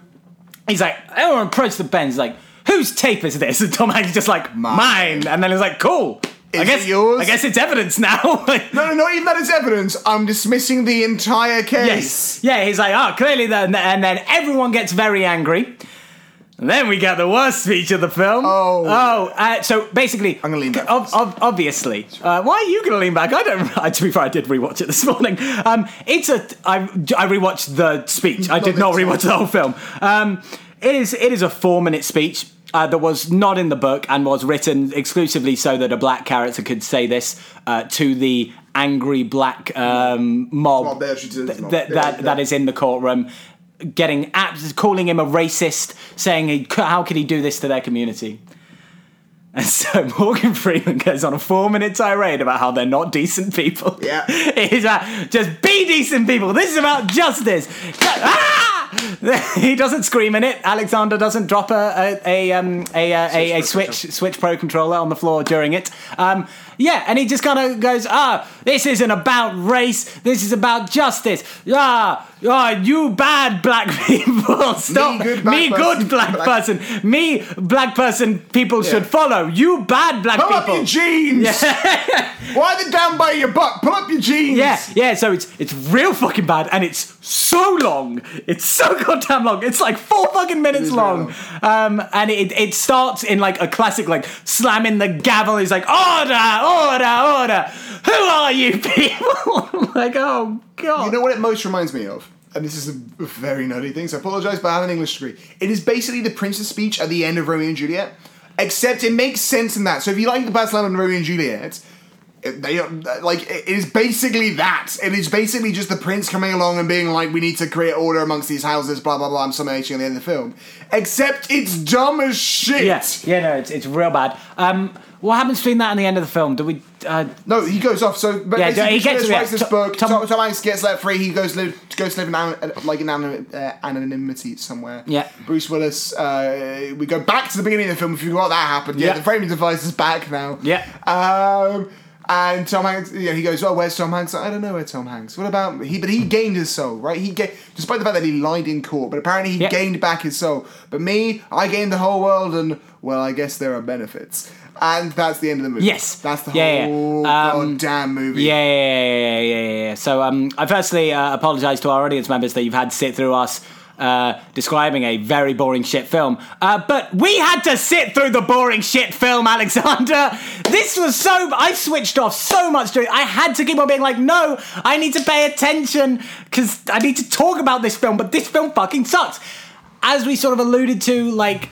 he's like, everyone approach the bench. He's like, whose tape is this? And Tom Hanks is just like, Mine. mine. And then he's like, cool. I guess it yours? I guess it's evidence now. No, no, not even that is evidence. I'm dismissing the entire case. Yes. Yeah, he's like, oh, clearly then. And then everyone gets very angry. And then we get the worst speech of the film. Oh. Oh, uh, so basically. I'm gonna lean back ob- ob- obviously. Uh, why are you going to lean back? I don't. Uh, to be fair, I did rewatch it this morning. Um, it's a. I, I rewatched the speech. I did not Not rewatch the whole film. Um, it is. It is a four minute speech. Uh, that was not in the book and was written exclusively so that a black character could say this uh, to the angry black um, mob Mob, they th- mob. that, that, is in the courtroom, getting abs- calling him a racist, saying he, how could he do this to their community. And so Morgan Freeman goes on a four-minute tirade about how they're not decent people. Yeah. He's like, just be decent people. This is about justice. Ah! He doesn't scream in it. Alexander doesn't drop a a a um, a, a, a, a Switch switch pro controller on the floor during it. Um, yeah, and he just kind of goes, "Ah, this isn't about race. This is about justice. Ah, ah, you bad black people. Stop. good black Me person. good black Black- person. Me black person. People should follow. You bad black Pull up your jeans. Why they down by your butt? Pull up your jeans. Yeah, yeah. So it's it's real fucking bad, and it's so long. It's so goddamn long. It's like four fucking minutes very long. Um, and it it starts in like a classic like slamming the gavel. He's like order, order, order. Who are you people? Like oh god. You know what it most reminds me of? And this is a very nerdy thing, so I apologise, but I have an English degree. It is basically the Prince's speech at the end of Romeo and Juliet, except it makes sense in that. So if you like the Baz Luhrmann Romeo and Juliet, it- they like it is basically that. It is basically just the prince coming along and being like, "We need to create order amongst these houses." Blah blah blah. I'm summating at the end of the film, except it's dumb as shit. yeah, yeah, no, it's it's real bad. Um, what happens between that and the end of the film? Do we? Uh, No, he goes off. So, but Yeah, he gets- writes this Tom- book. Tom- Tom, Hanks gets let free. He goes live, goes to live in an, like an uh, anonymity somewhere. Yeah. Bruce Willis. Uh, we go back to the beginning of the film. If you forgot that happened, yeah, Yeah. the framing device is back now. Yeah. Um, and Tom Hanks, yeah, he goes, "Oh, where's Tom Hanks?" I don't know where Tom Hanks. What about he? But he gained his soul, right? He ga- despite the fact that he lied in court, but apparently he gained back his soul. But me, I gained the whole world, and well, I guess there are benefits. And that's the end of the movie. Yes. that's the Yeah, yeah. whole Um, goddamn movie. Yeah, yeah, yeah, yeah, yeah, yeah. So um, I firstly uh, apologise to our audience members that you've had to sit through us uh, describing a very boring shit film. Uh, but we had to sit through the boring shit film, Alexander. This was so. I switched off so much during. I had to keep on being like, no, I need to pay attention because I need to talk about this film. But this film fucking sucks. As we sort of alluded to, like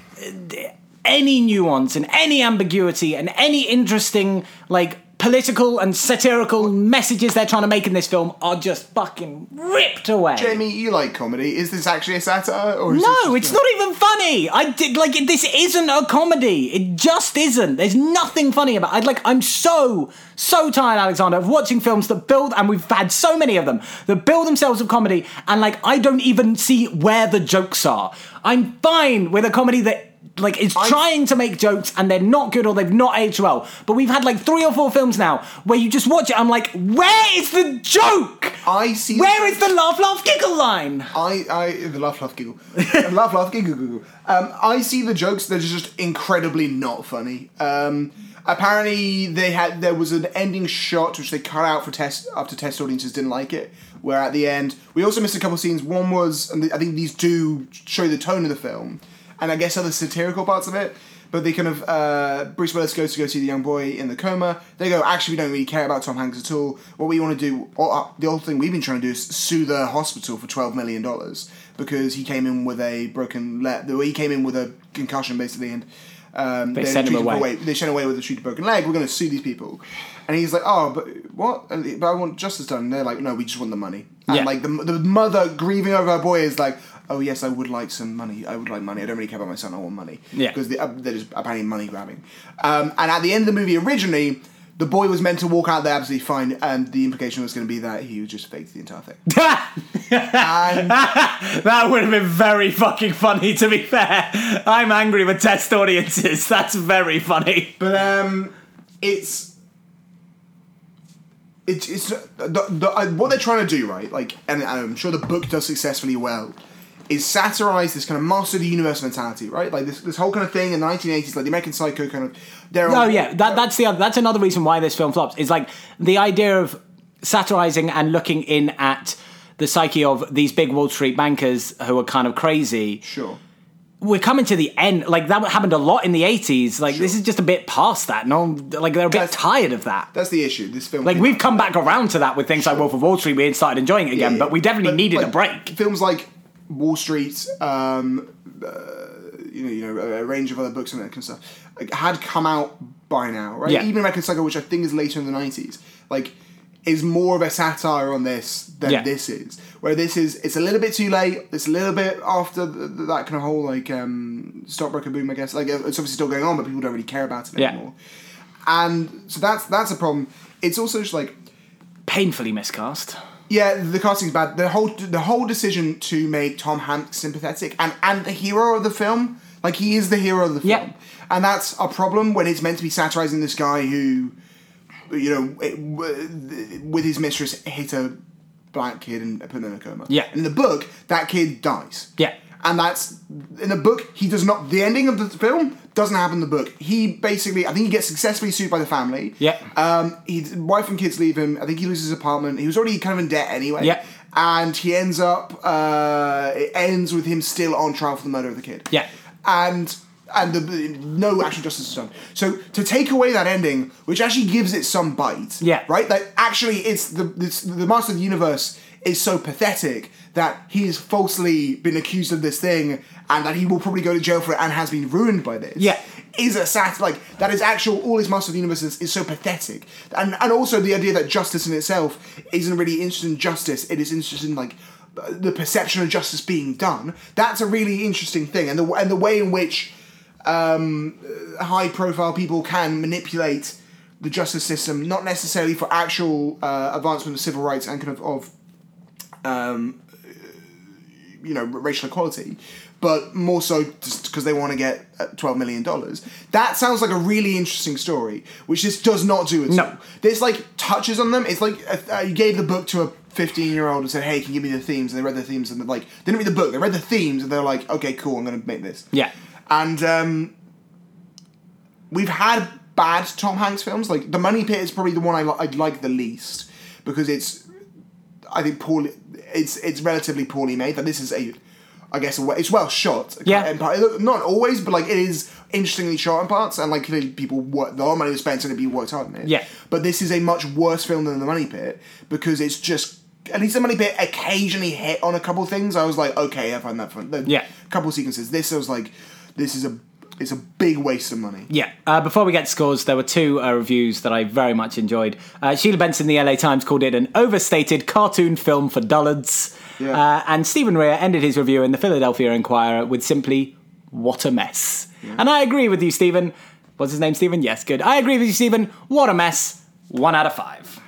any nuance and any ambiguity and any interesting like political and satirical messages they're trying to make in this film are just fucking ripped away. Jamie, you like comedy. Is this actually a satire? Or is no, it's just not even funny. I did like this isn't a comedy. It just isn't. There's nothing funny about. it. like I'm so so tired, Alexander, of watching films that build, and we've had so many of them that build themselves of comedy, and like I don't even see where the jokes are. I'm fine with a comedy that like is trying to make jokes and they're not good or they've not aged well. But we've had like three or four films now where you just watch it. I'm like, where is the joke? I see. Where is the laugh, laugh, giggle line? I, I, the laugh, laugh, giggle, laugh, laugh, giggle, giggle. Um, I see the jokes that are just incredibly not funny. Um, apparently, they had there was an ending shot which they cut out for test after test audiences didn't like it. Where at the end, we also missed a couple of scenes. One was, and I think these do show the tone of the film, and I guess other satirical parts of it. But they kind of uh, Bruce Willis goes to go see the young boy in the coma. They go, actually, we don't really care about Tom Hanks at all. What we want to do, or, uh, the old thing we've been trying to do is sue the hospital for twelve million dollars because he came in with a broken leg. He came in with a concussion basically, and um, They they're sent him for away. They sent him away with a treated broken leg. We're going to sue these people, and he's like, oh, but what? But I want justice done. And they're like, no, we just want the money. And Yeah. like the, the mother grieving over her boy is like. Oh yes, I would like some money. I would like money. I don't really care about my son. I want money. Yeah. Because they, uh, they're just apparently money grabbing. Um, and at the end of the movie, originally, the boy was meant to walk out there absolutely fine, and the implication was going to be that he was just faked the entire thing. That would have been very fucking funny, to be fair. I'm angry with test audiences. That's very funny. But um, it's it's it's the, the, uh, what they're trying to do, right? Like, and I'm sure the book does successfully well. Is satirize this kind of master of the universe mentality, right? Like this this whole kind of thing in the 1980s, like the American Psycho kind of. They're Oh yeah, that, that's the other, that's another reason why this film flops. Is like the idea of satirizing and looking in at the psyche of these big Wall Street bankers who are kind of crazy. sure. We're coming to the end. Like that happened a lot in the eighties. Like this is just a bit past that. No, like they're a bit That's- tired of that. That's the issue. This film, Like we've come back around to that with things like Wolf of Wall Street. We had started enjoying it again, Yeah, but we definitely but, needed like, a break. Films like Wall Street, um, uh, you know, you know, a, a range of other books and that kind of stuff had come out by now, right? Yeah. Even American Psycho, which I think is later in the nineties, like is more of a satire on this than Yeah. this is. Where this is, it's a little bit too late. It's a little bit after the, the- that kind of whole like um, stockbroker boom, I guess. Like it's obviously still going on, but people don't really care about it Yeah. anymore. And so that's that's a problem. It's also just like Painfully miscast. Yeah, the casting's bad. The whole the whole decision to make Tom Hanks sympathetic and and the hero of the film, like he is the hero of the film, Yeah. and that's a problem when it's meant to be satirizing this guy who, you know, it, with his mistress hit a black kid and put him in a coma. Yeah. In the book, that kid dies. Yeah. And that's in the book. He does not. The ending of the film doesn't happen in the book. He basically, I think, he gets successfully sued by the family. Yeah. Um, his wife and kids leave him. I think he loses his apartment. He was already kind of in debt anyway. Yeah. And he ends up. Uh, it ends with him still on trial for the murder of the kid. Yeah. And and the, no actual justice is done. So to take away that ending, which actually gives it some bite. Yeah. Right. Like actually, it's the it's, the master of the universe is so pathetic that he's falsely been accused of this thing and that he will probably go to jail for it and has been ruined by this Yeah. is a sat like that is actual all his master of the universe is, is so pathetic. And and also the idea that justice in itself isn't really interested in justice it is interested in like the perception of justice being done. That's a really interesting thing. And the and the way in which um, high profile people can manipulate the justice system not necessarily for actual uh, advancement of civil rights and kind of of um, you know racial equality, but more so just because they want to get uh, twelve million dollars. That sounds like a really interesting story, which this does not do at No. all. This like touches on them. It's like uh, uh, you gave the book to a fifteen-year-old and said, "Hey, can you give me the themes?" And they read the themes and they're like, they didn't read the book. They read the themes and they're like, "Okay, cool, I'm going to make this." Yeah. And um, we've had bad Tom Hanks films. Like The Money Pit is probably the one I, li- I like the least because it's, I think poorly. It's it's relatively poorly made. That this is a, I guess a, it's well shot. Yeah. In part- not always, but like it is interestingly shot in parts, and like clearly people work. The of money was spent and people worked hard on it. Yeah. But this is a much worse film than The Money Pit because it's just. At least the money pit occasionally hit on a couple things. I was like, okay, I find that fun. The Yeah. couple sequences. This I was like, this is a it's a big waste of money. Yeah. Uh, before we get to scores, there were two uh, reviews that I very much enjoyed. Uh, Sheila Benson, in the LA Times, called it an overstated cartoon film for dullards. Yeah. Uh, and Stephen Rea ended his review in the Philadelphia Inquirer with simply, what a mess. And I agree with you, Stephen. What's his name, Stephen? Yes, good. I agree with you, Stephen. What a mess. One out of five.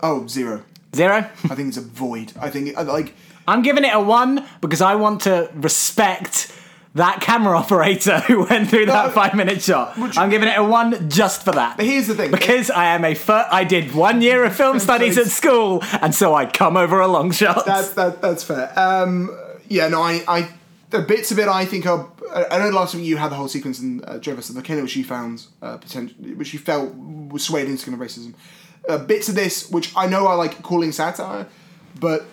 Oh, zero. Zero? I think it's a void. I think like I'm giving it a one because I want to respect that camera operator who went through that No, five minute shot. I'm giving it a one just for that. But here's the thing. Because I am a fir- I did one year of film studies at school, and so I come over a long shot. that's that that's fair. Um, yeah, no, I I the bits of it I think are. I know last week you had the whole sequence in uh, Joe versus the Volcano, which you found uh, potential, which you felt was swayed into kind of racism. Uh, bits of this, which I know are like calling satire, but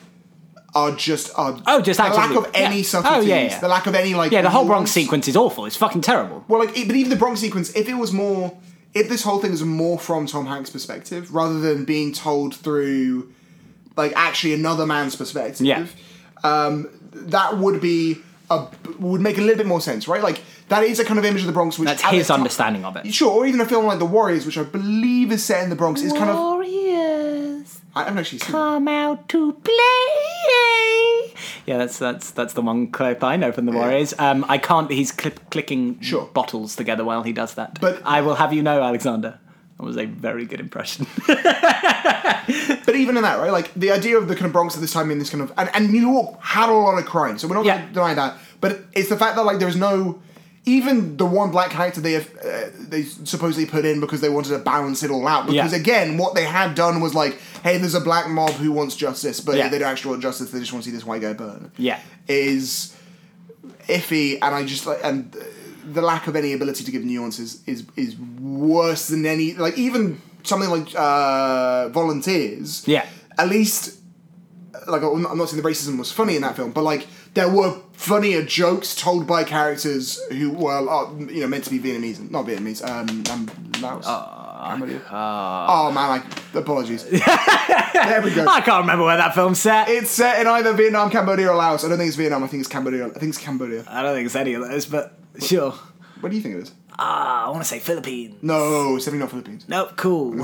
are just are Oh, just the lack of any yeah. subtleties, Oh, yeah, yeah. the lack of any like yeah, the whole Bronx sequence is awful. It's fucking terrible. Well, like, but even the Bronx sequence, if it was more, if this whole thing was more from Tom Hanks' perspective rather than being told through, like, actually another man's perspective, Yeah. um, that would be a would make a little bit more sense, right? Like, that is a kind of image of the Bronx which That's his understanding of it. Sure, or even a film like The Warriors, which I believe is set in the Bronx, is kind of. I haven't actually seen. it. come out to play. Yeah, that's that's that's the one clip I know from the Warriors. Um, I can't. He's clip, clicking Sure. bottles together while he does that. But- I will have you know, Alexander, that was a very good impression. But even in that, right? Like the idea of the kind of Bronx at this time in this kind of and, and New York had a lot of crime, so we're not Yeah. going to deny that. But it's the fact that like there's no even the one black character they have uh, they supposedly put in because they wanted to balance it all out. Because Yeah. again, what they had done was like, hey, there's a black mob who wants justice, but Yeah. they don't actually want justice. They just want to see this white guy burn. yeah, Is iffy, and I just like and the lack of any ability to give nuances is is worse than any like even something like uh, volunteers yeah. at least like I'm not saying the racism was funny in that film, but like there were funnier jokes told by characters who were uh, you know meant to be Vietnamese, not Vietnamese, um, um Laos. Cambodia. oh man, I, apologies. there we go. I can't remember where that film's set. It's set in either Vietnam, Cambodia, or Laos. I don't think it's Vietnam. I think it's Cambodia. I think it's Cambodia. I don't think it's any of those, but Sure. What do you think it is? Ah, I want to say Philippines. No, it's definitely not Philippines. No, cool.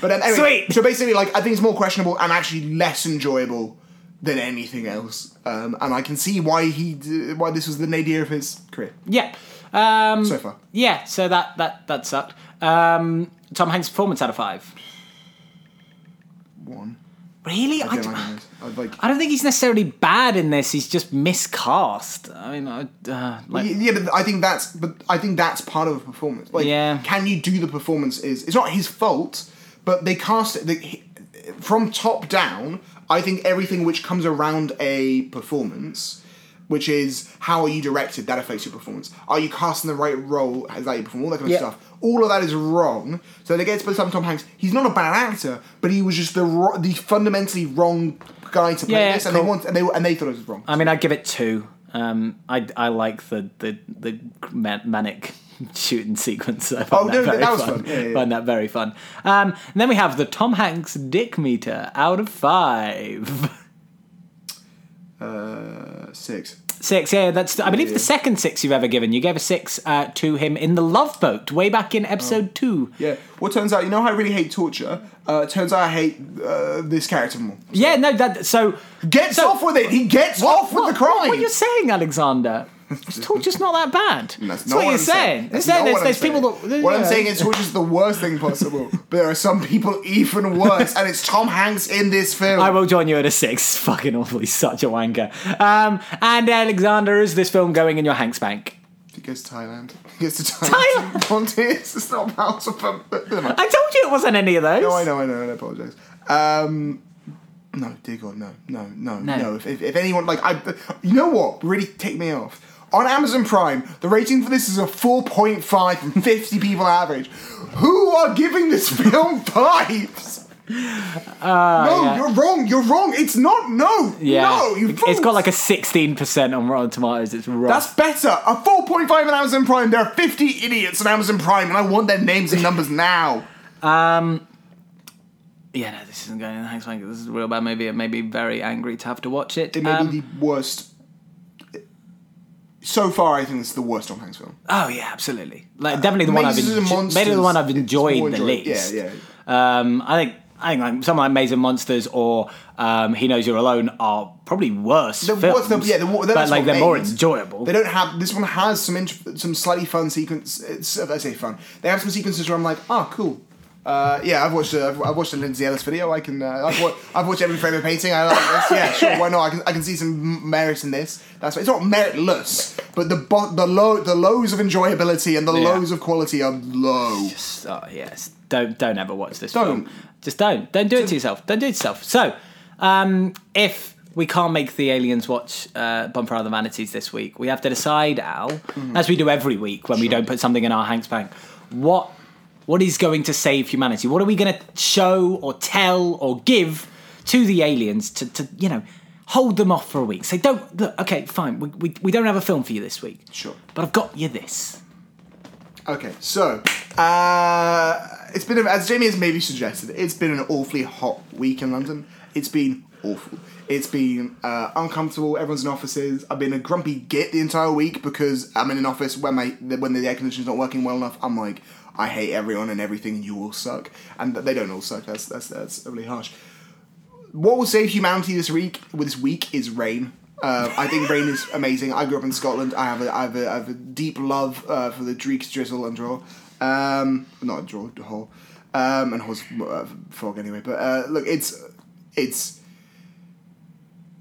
But um, anyway, Sweet. so basically, like I think it's more questionable and actually less enjoyable than anything else. Um, and I can see why he d- why this was the nadir of his career Yeah. Um, so far. yeah. So that that that sucked. Um, Tom Hanks' performance out of five. One. Really? I I, don't d- like. I like. I don't think he's necessarily bad in this. He's just miscast. I mean, I, uh, like, yeah, but I think that's but I think that's part of a performance. Like, Yeah. can you do the performance? Is it's not his fault, but they cast it from top down. I think everything which comes around a performance, which is how are you directed, that affects your performance. Are you casting the right role? Is that your performance? All that kind Yeah. of stuff. All of that is wrong. So they get to put up Tom Hanks. He's not a bad actor, but he was just the ro- the fundamentally wrong guy to play Yeah, this, and cool. they want and they and they thought it was wrong. I mean, I'd give it two. Um, I I like the the the manic shooting sequence. I find Oh, that no, very that was fun. fun. Yeah, yeah, Find that very fun. Um, and then we have the Tom Hanks dick meter out of five. Uh, six. Six, yeah, that's. I believe Yeah. the second six you've ever given. You gave a six uh, to him in the Love Boat way back in episode two. Yeah. Well, turns out, you know how I really hate torture? Uh, turns out I hate uh, this character more. Yeah, no, that so Gets So- off with it. He gets off with what, the crime. What, are you're saying, Alexander? It's torture's not that bad. That's, not what you're I'm saying. That's saying there's, what I'm there's people saying. that. What I'm saying is torture's the worst thing possible. but there are some people even worse, and it's Tom Hanks in this film. I will join you at a six. Fucking awful. He's such a wanker. Um, and Alexander, is this film going in your Hanks bank? He goes to Thailand. He goes to Thailand. Thailand? It's it's not about to mind. I told you it wasn't any of those. No, I know, I know, I apologize. Um, no, dear God, no, no, no, No. no. If, if, if anyone like I, you know what? Really take me off. On Amazon Prime, the rating for this is a four point five from fifty people average. Who are giving this film fives? no, yeah. you're wrong. You're wrong. It's not. No, Yeah. no. You it's got like a 16% on Rotten Tomatoes. It's rough. That's better. A 4.5 on Amazon Prime. There are 50 idiots on Amazon Prime, and I want their names and numbers now. Um. yeah, no, this isn't going in the Hanks. This is a real bad movie. It made me very angry to have to watch it. It may Um, be the worst. So far, I think it's the worst Tom Hanks film. Oh yeah, absolutely. Like definitely the one I've Mazes and enjoyed. Monsters, Maybe the one I've it's enjoyed more the least. yeah, yeah. Um, I think I think like something like Mazes and Monsters or um, He Knows You're Alone are probably worse The, films. what's the, yeah, the, but that's like what they're more enjoyable. They don't have this one has some int- some slightly fun sequence. It's, I say fun. They have some sequences where I'm like, oh, cool. Uh, yeah, I've watched uh, I've, watched the Lindsay Ellis video. I can uh, I've, wa- I've watched every frame of painting. I like this. Yeah, sure. Why not? I can I can see some merit in this. That's it's not meritless, but the bo- the low the lows of enjoyability and the Yeah. lows of quality are low. Oh, yes. Don't don't ever watch this Don't. film. Just don't. Don't do it to yourself. Don't do it to yourself. So, um, if we can't make the aliens watch uh, Bonfire of the Vanities this week, we have to decide, Al, Mm-hmm. as we do every week when we don't put something in our Hanks bank, what what is going to save humanity? What are we going to show or tell or give to the aliens to, to you know hold them off for a week? Say, don't look. Okay, fine. We, we, we don't have a film for you this week. Sure. But I've got you this. Okay, so uh, it's been a, as Jamie has maybe suggested. It's been an awfully hot week in London. It's been awful. It's been uh, uncomfortable. Everyone's in offices. I've been a grumpy git the entire week because I'm in an office when my when the air conditioner's not working well enough. I'm like, I hate everyone and everything. You all suck, and they don't all suck. That's that's that's really harsh. What will save humanity this week? This week is rain. Uh, I think rain is amazing. I grew up in Scotland. I have a, I have a, I have a deep love uh, for the dreeks, drizzle, and draw. Um, not draw, hole, um, and horse uh, fog anyway. But uh, look, it's it's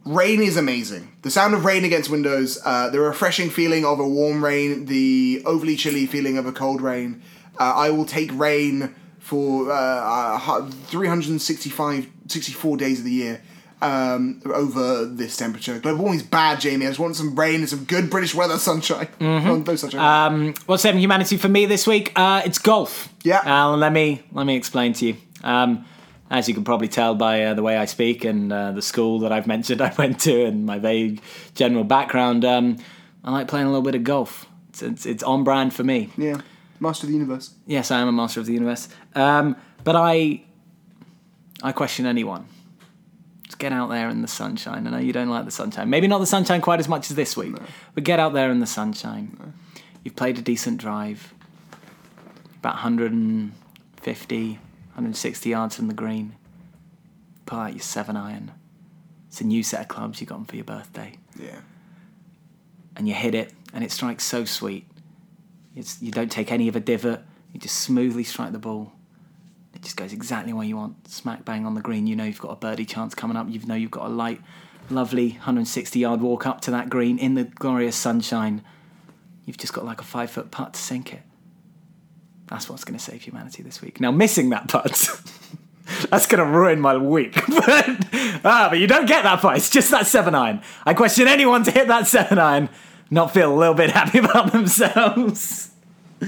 rain is amazing. The sound of rain against windows, uh, the refreshing feeling of a warm rain, the overly chilly feeling of a cold rain. Uh, I will take rain for uh, uh, 365, 64 days of the year um, over this temperature. Global warming's bad, Jamie. I just want some rain and some good British weather, sunshine. Mm-hmm. No sunshine. Um, what's saving humanity for me this week? Uh, it's golf. Yeah. Alan, let me let me explain to you. Um, as you can probably tell by uh, the way I speak and uh, the school that I've mentioned I went to and my vague general background, um, I like playing a little bit of golf. It's, it's, it's on brand for me. yeah, master of the universe. Yes, I am a master of the universe. Um, but I, I question anyone. Just get out there in the sunshine. I know you don't like the sunshine. Maybe not the sunshine quite as much as this week, but get out there in the sunshine. You've played a decent drive, about 150, 160 yards from the green. Pull out your seven iron. It's a new set of clubs you got them for your birthday, Yeah. and you hit it, and it strikes so sweet. It's, you don't take any of a divot. You just smoothly strike the ball. It just goes exactly where you want. Smack bang on the green. You know you've got a birdie chance coming up. You know you've got a light, lovely 160 yard walk up to that green in the glorious sunshine. You've just got like a five foot putt to sink it. That's what's going to save humanity this week. Now, missing that putt, that's going to ruin my week. but, ah, but you don't get that putt. It's just that seven iron. I question anyone to hit that seven iron, not feel a little bit happy about themselves.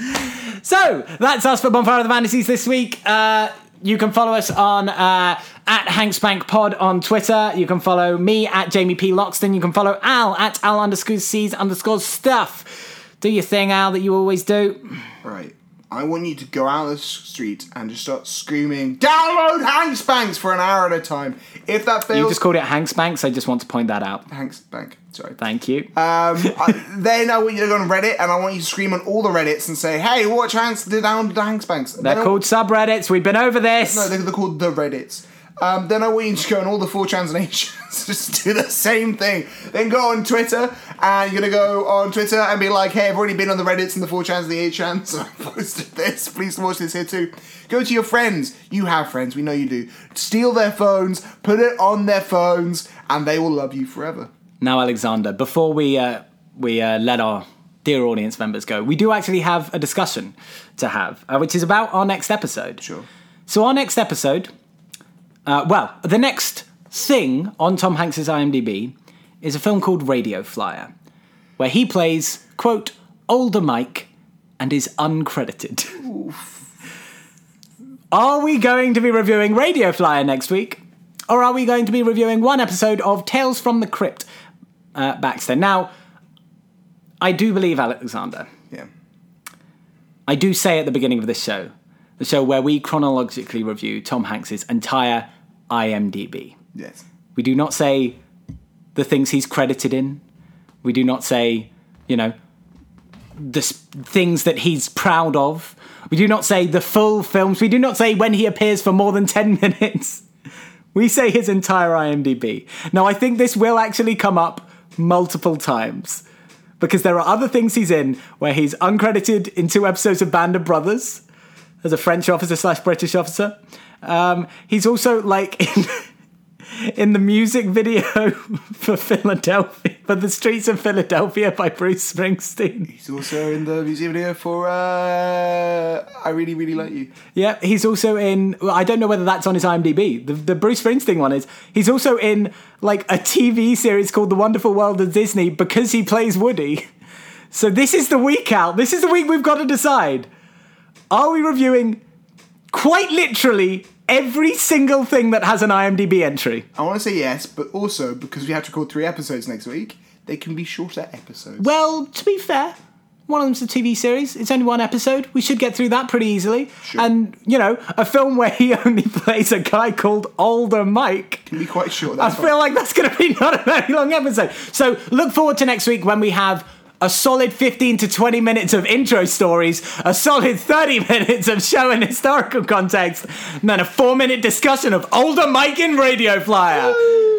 So that's us for Bonfire of the Fantasies this week. Uh, you can follow us on uh, at Hanksbank Pod on Twitter. You can follow me at Jamie P. Loxton. You can follow Al at Al underscore C's underscore stuff. Do your thing, Al, that you always do. Right. I want you to go out the street and just start screaming, download Hanks Banks for an hour at a time. If that fails, You just called it Hanksbanks. I just want to point that out. Hanks Bank. Sorry. Thank you. Um, I, then I want you to go on Reddit and I want you to scream on all the Reddits and say, hey, watch Hanks, the download Hanks Banks. They're Then called subreddits. We've been over this. No, they're, they're called the Reddits. Um, then I want you to go on all the four translations, just do the same thing. Then go on Twitter, and you're gonna go on Twitter and be like, hey, I've already been on the Reddits and the 4chans and the 8chans, and I posted this, please watch this here too. Go to your friends, you have friends, we know you do. Steal their phones, put it on their phones, and they will love you forever. Now, Alexander, before we uh, we uh, let our dear audience members go, we do actually have a discussion to have, uh, which is about our next episode. Sure. So our next episode, uh, well, the next thing on Tom Hanks's IMDb is a film called Radio Flyer, where he plays quote older Mike and is uncredited. Are we going to be reviewing Radio Flyer next week? Or are we going to be reviewing one episode of Tales from the Crypt uh, Baxter? Now, I do believe, Alexander, Yeah. I do say at the beginning of this show, the show where we chronologically review Tom Hanks's entire IMDb. Yes. We do not say the things he's credited in. We do not say, you know, the things that he's proud of. We do not say the full films. We do not say when he appears for more than 10 minutes. We say his entire IMDb. Now, I think this will actually come up multiple times because there are other things he's in where he's uncredited in two episodes of Band of Brothers as a French officer slash British officer. Um, he's also like in, in the music video for Philadelphia, for the streets of Philadelphia by Bruce Springsteen. He's also in the music video for uh, I Really, Really Like You. Yeah, he's also in. Well, I don't know whether that's on his IMDb. The, the Bruce Springsteen one is. He's also in like a TV series called The Wonderful World of Disney because he plays Woody. So this is the week out. This is the week we've got to decide. Are we reviewing quite literally every single thing that has an IMDb entry? I want to say yes, but also because we have to record three episodes next week, they can be shorter episodes. Well, to be fair, one of them's a TV series. It's only one episode. We should get through that pretty easily. Sure. And, you know, a film where he only plays a guy called Older Mike. can be quite short. I feel like that's going to be not a very long episode. So look forward to next week when we have a solid 15 to 20 minutes of intro stories, a solid 30 minutes of show and historical context, and then a four minute discussion of older Mike in Radio Flyer.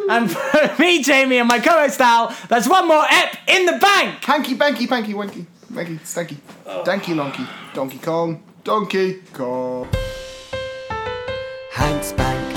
And for me, Jamie, and my co host Al, that's one more ep in the bank. Hanky, banky, panky, wanky, wanky, stanky, oh. danky, lonky, Donkey Kong, Donkey Kong. Hanks Bank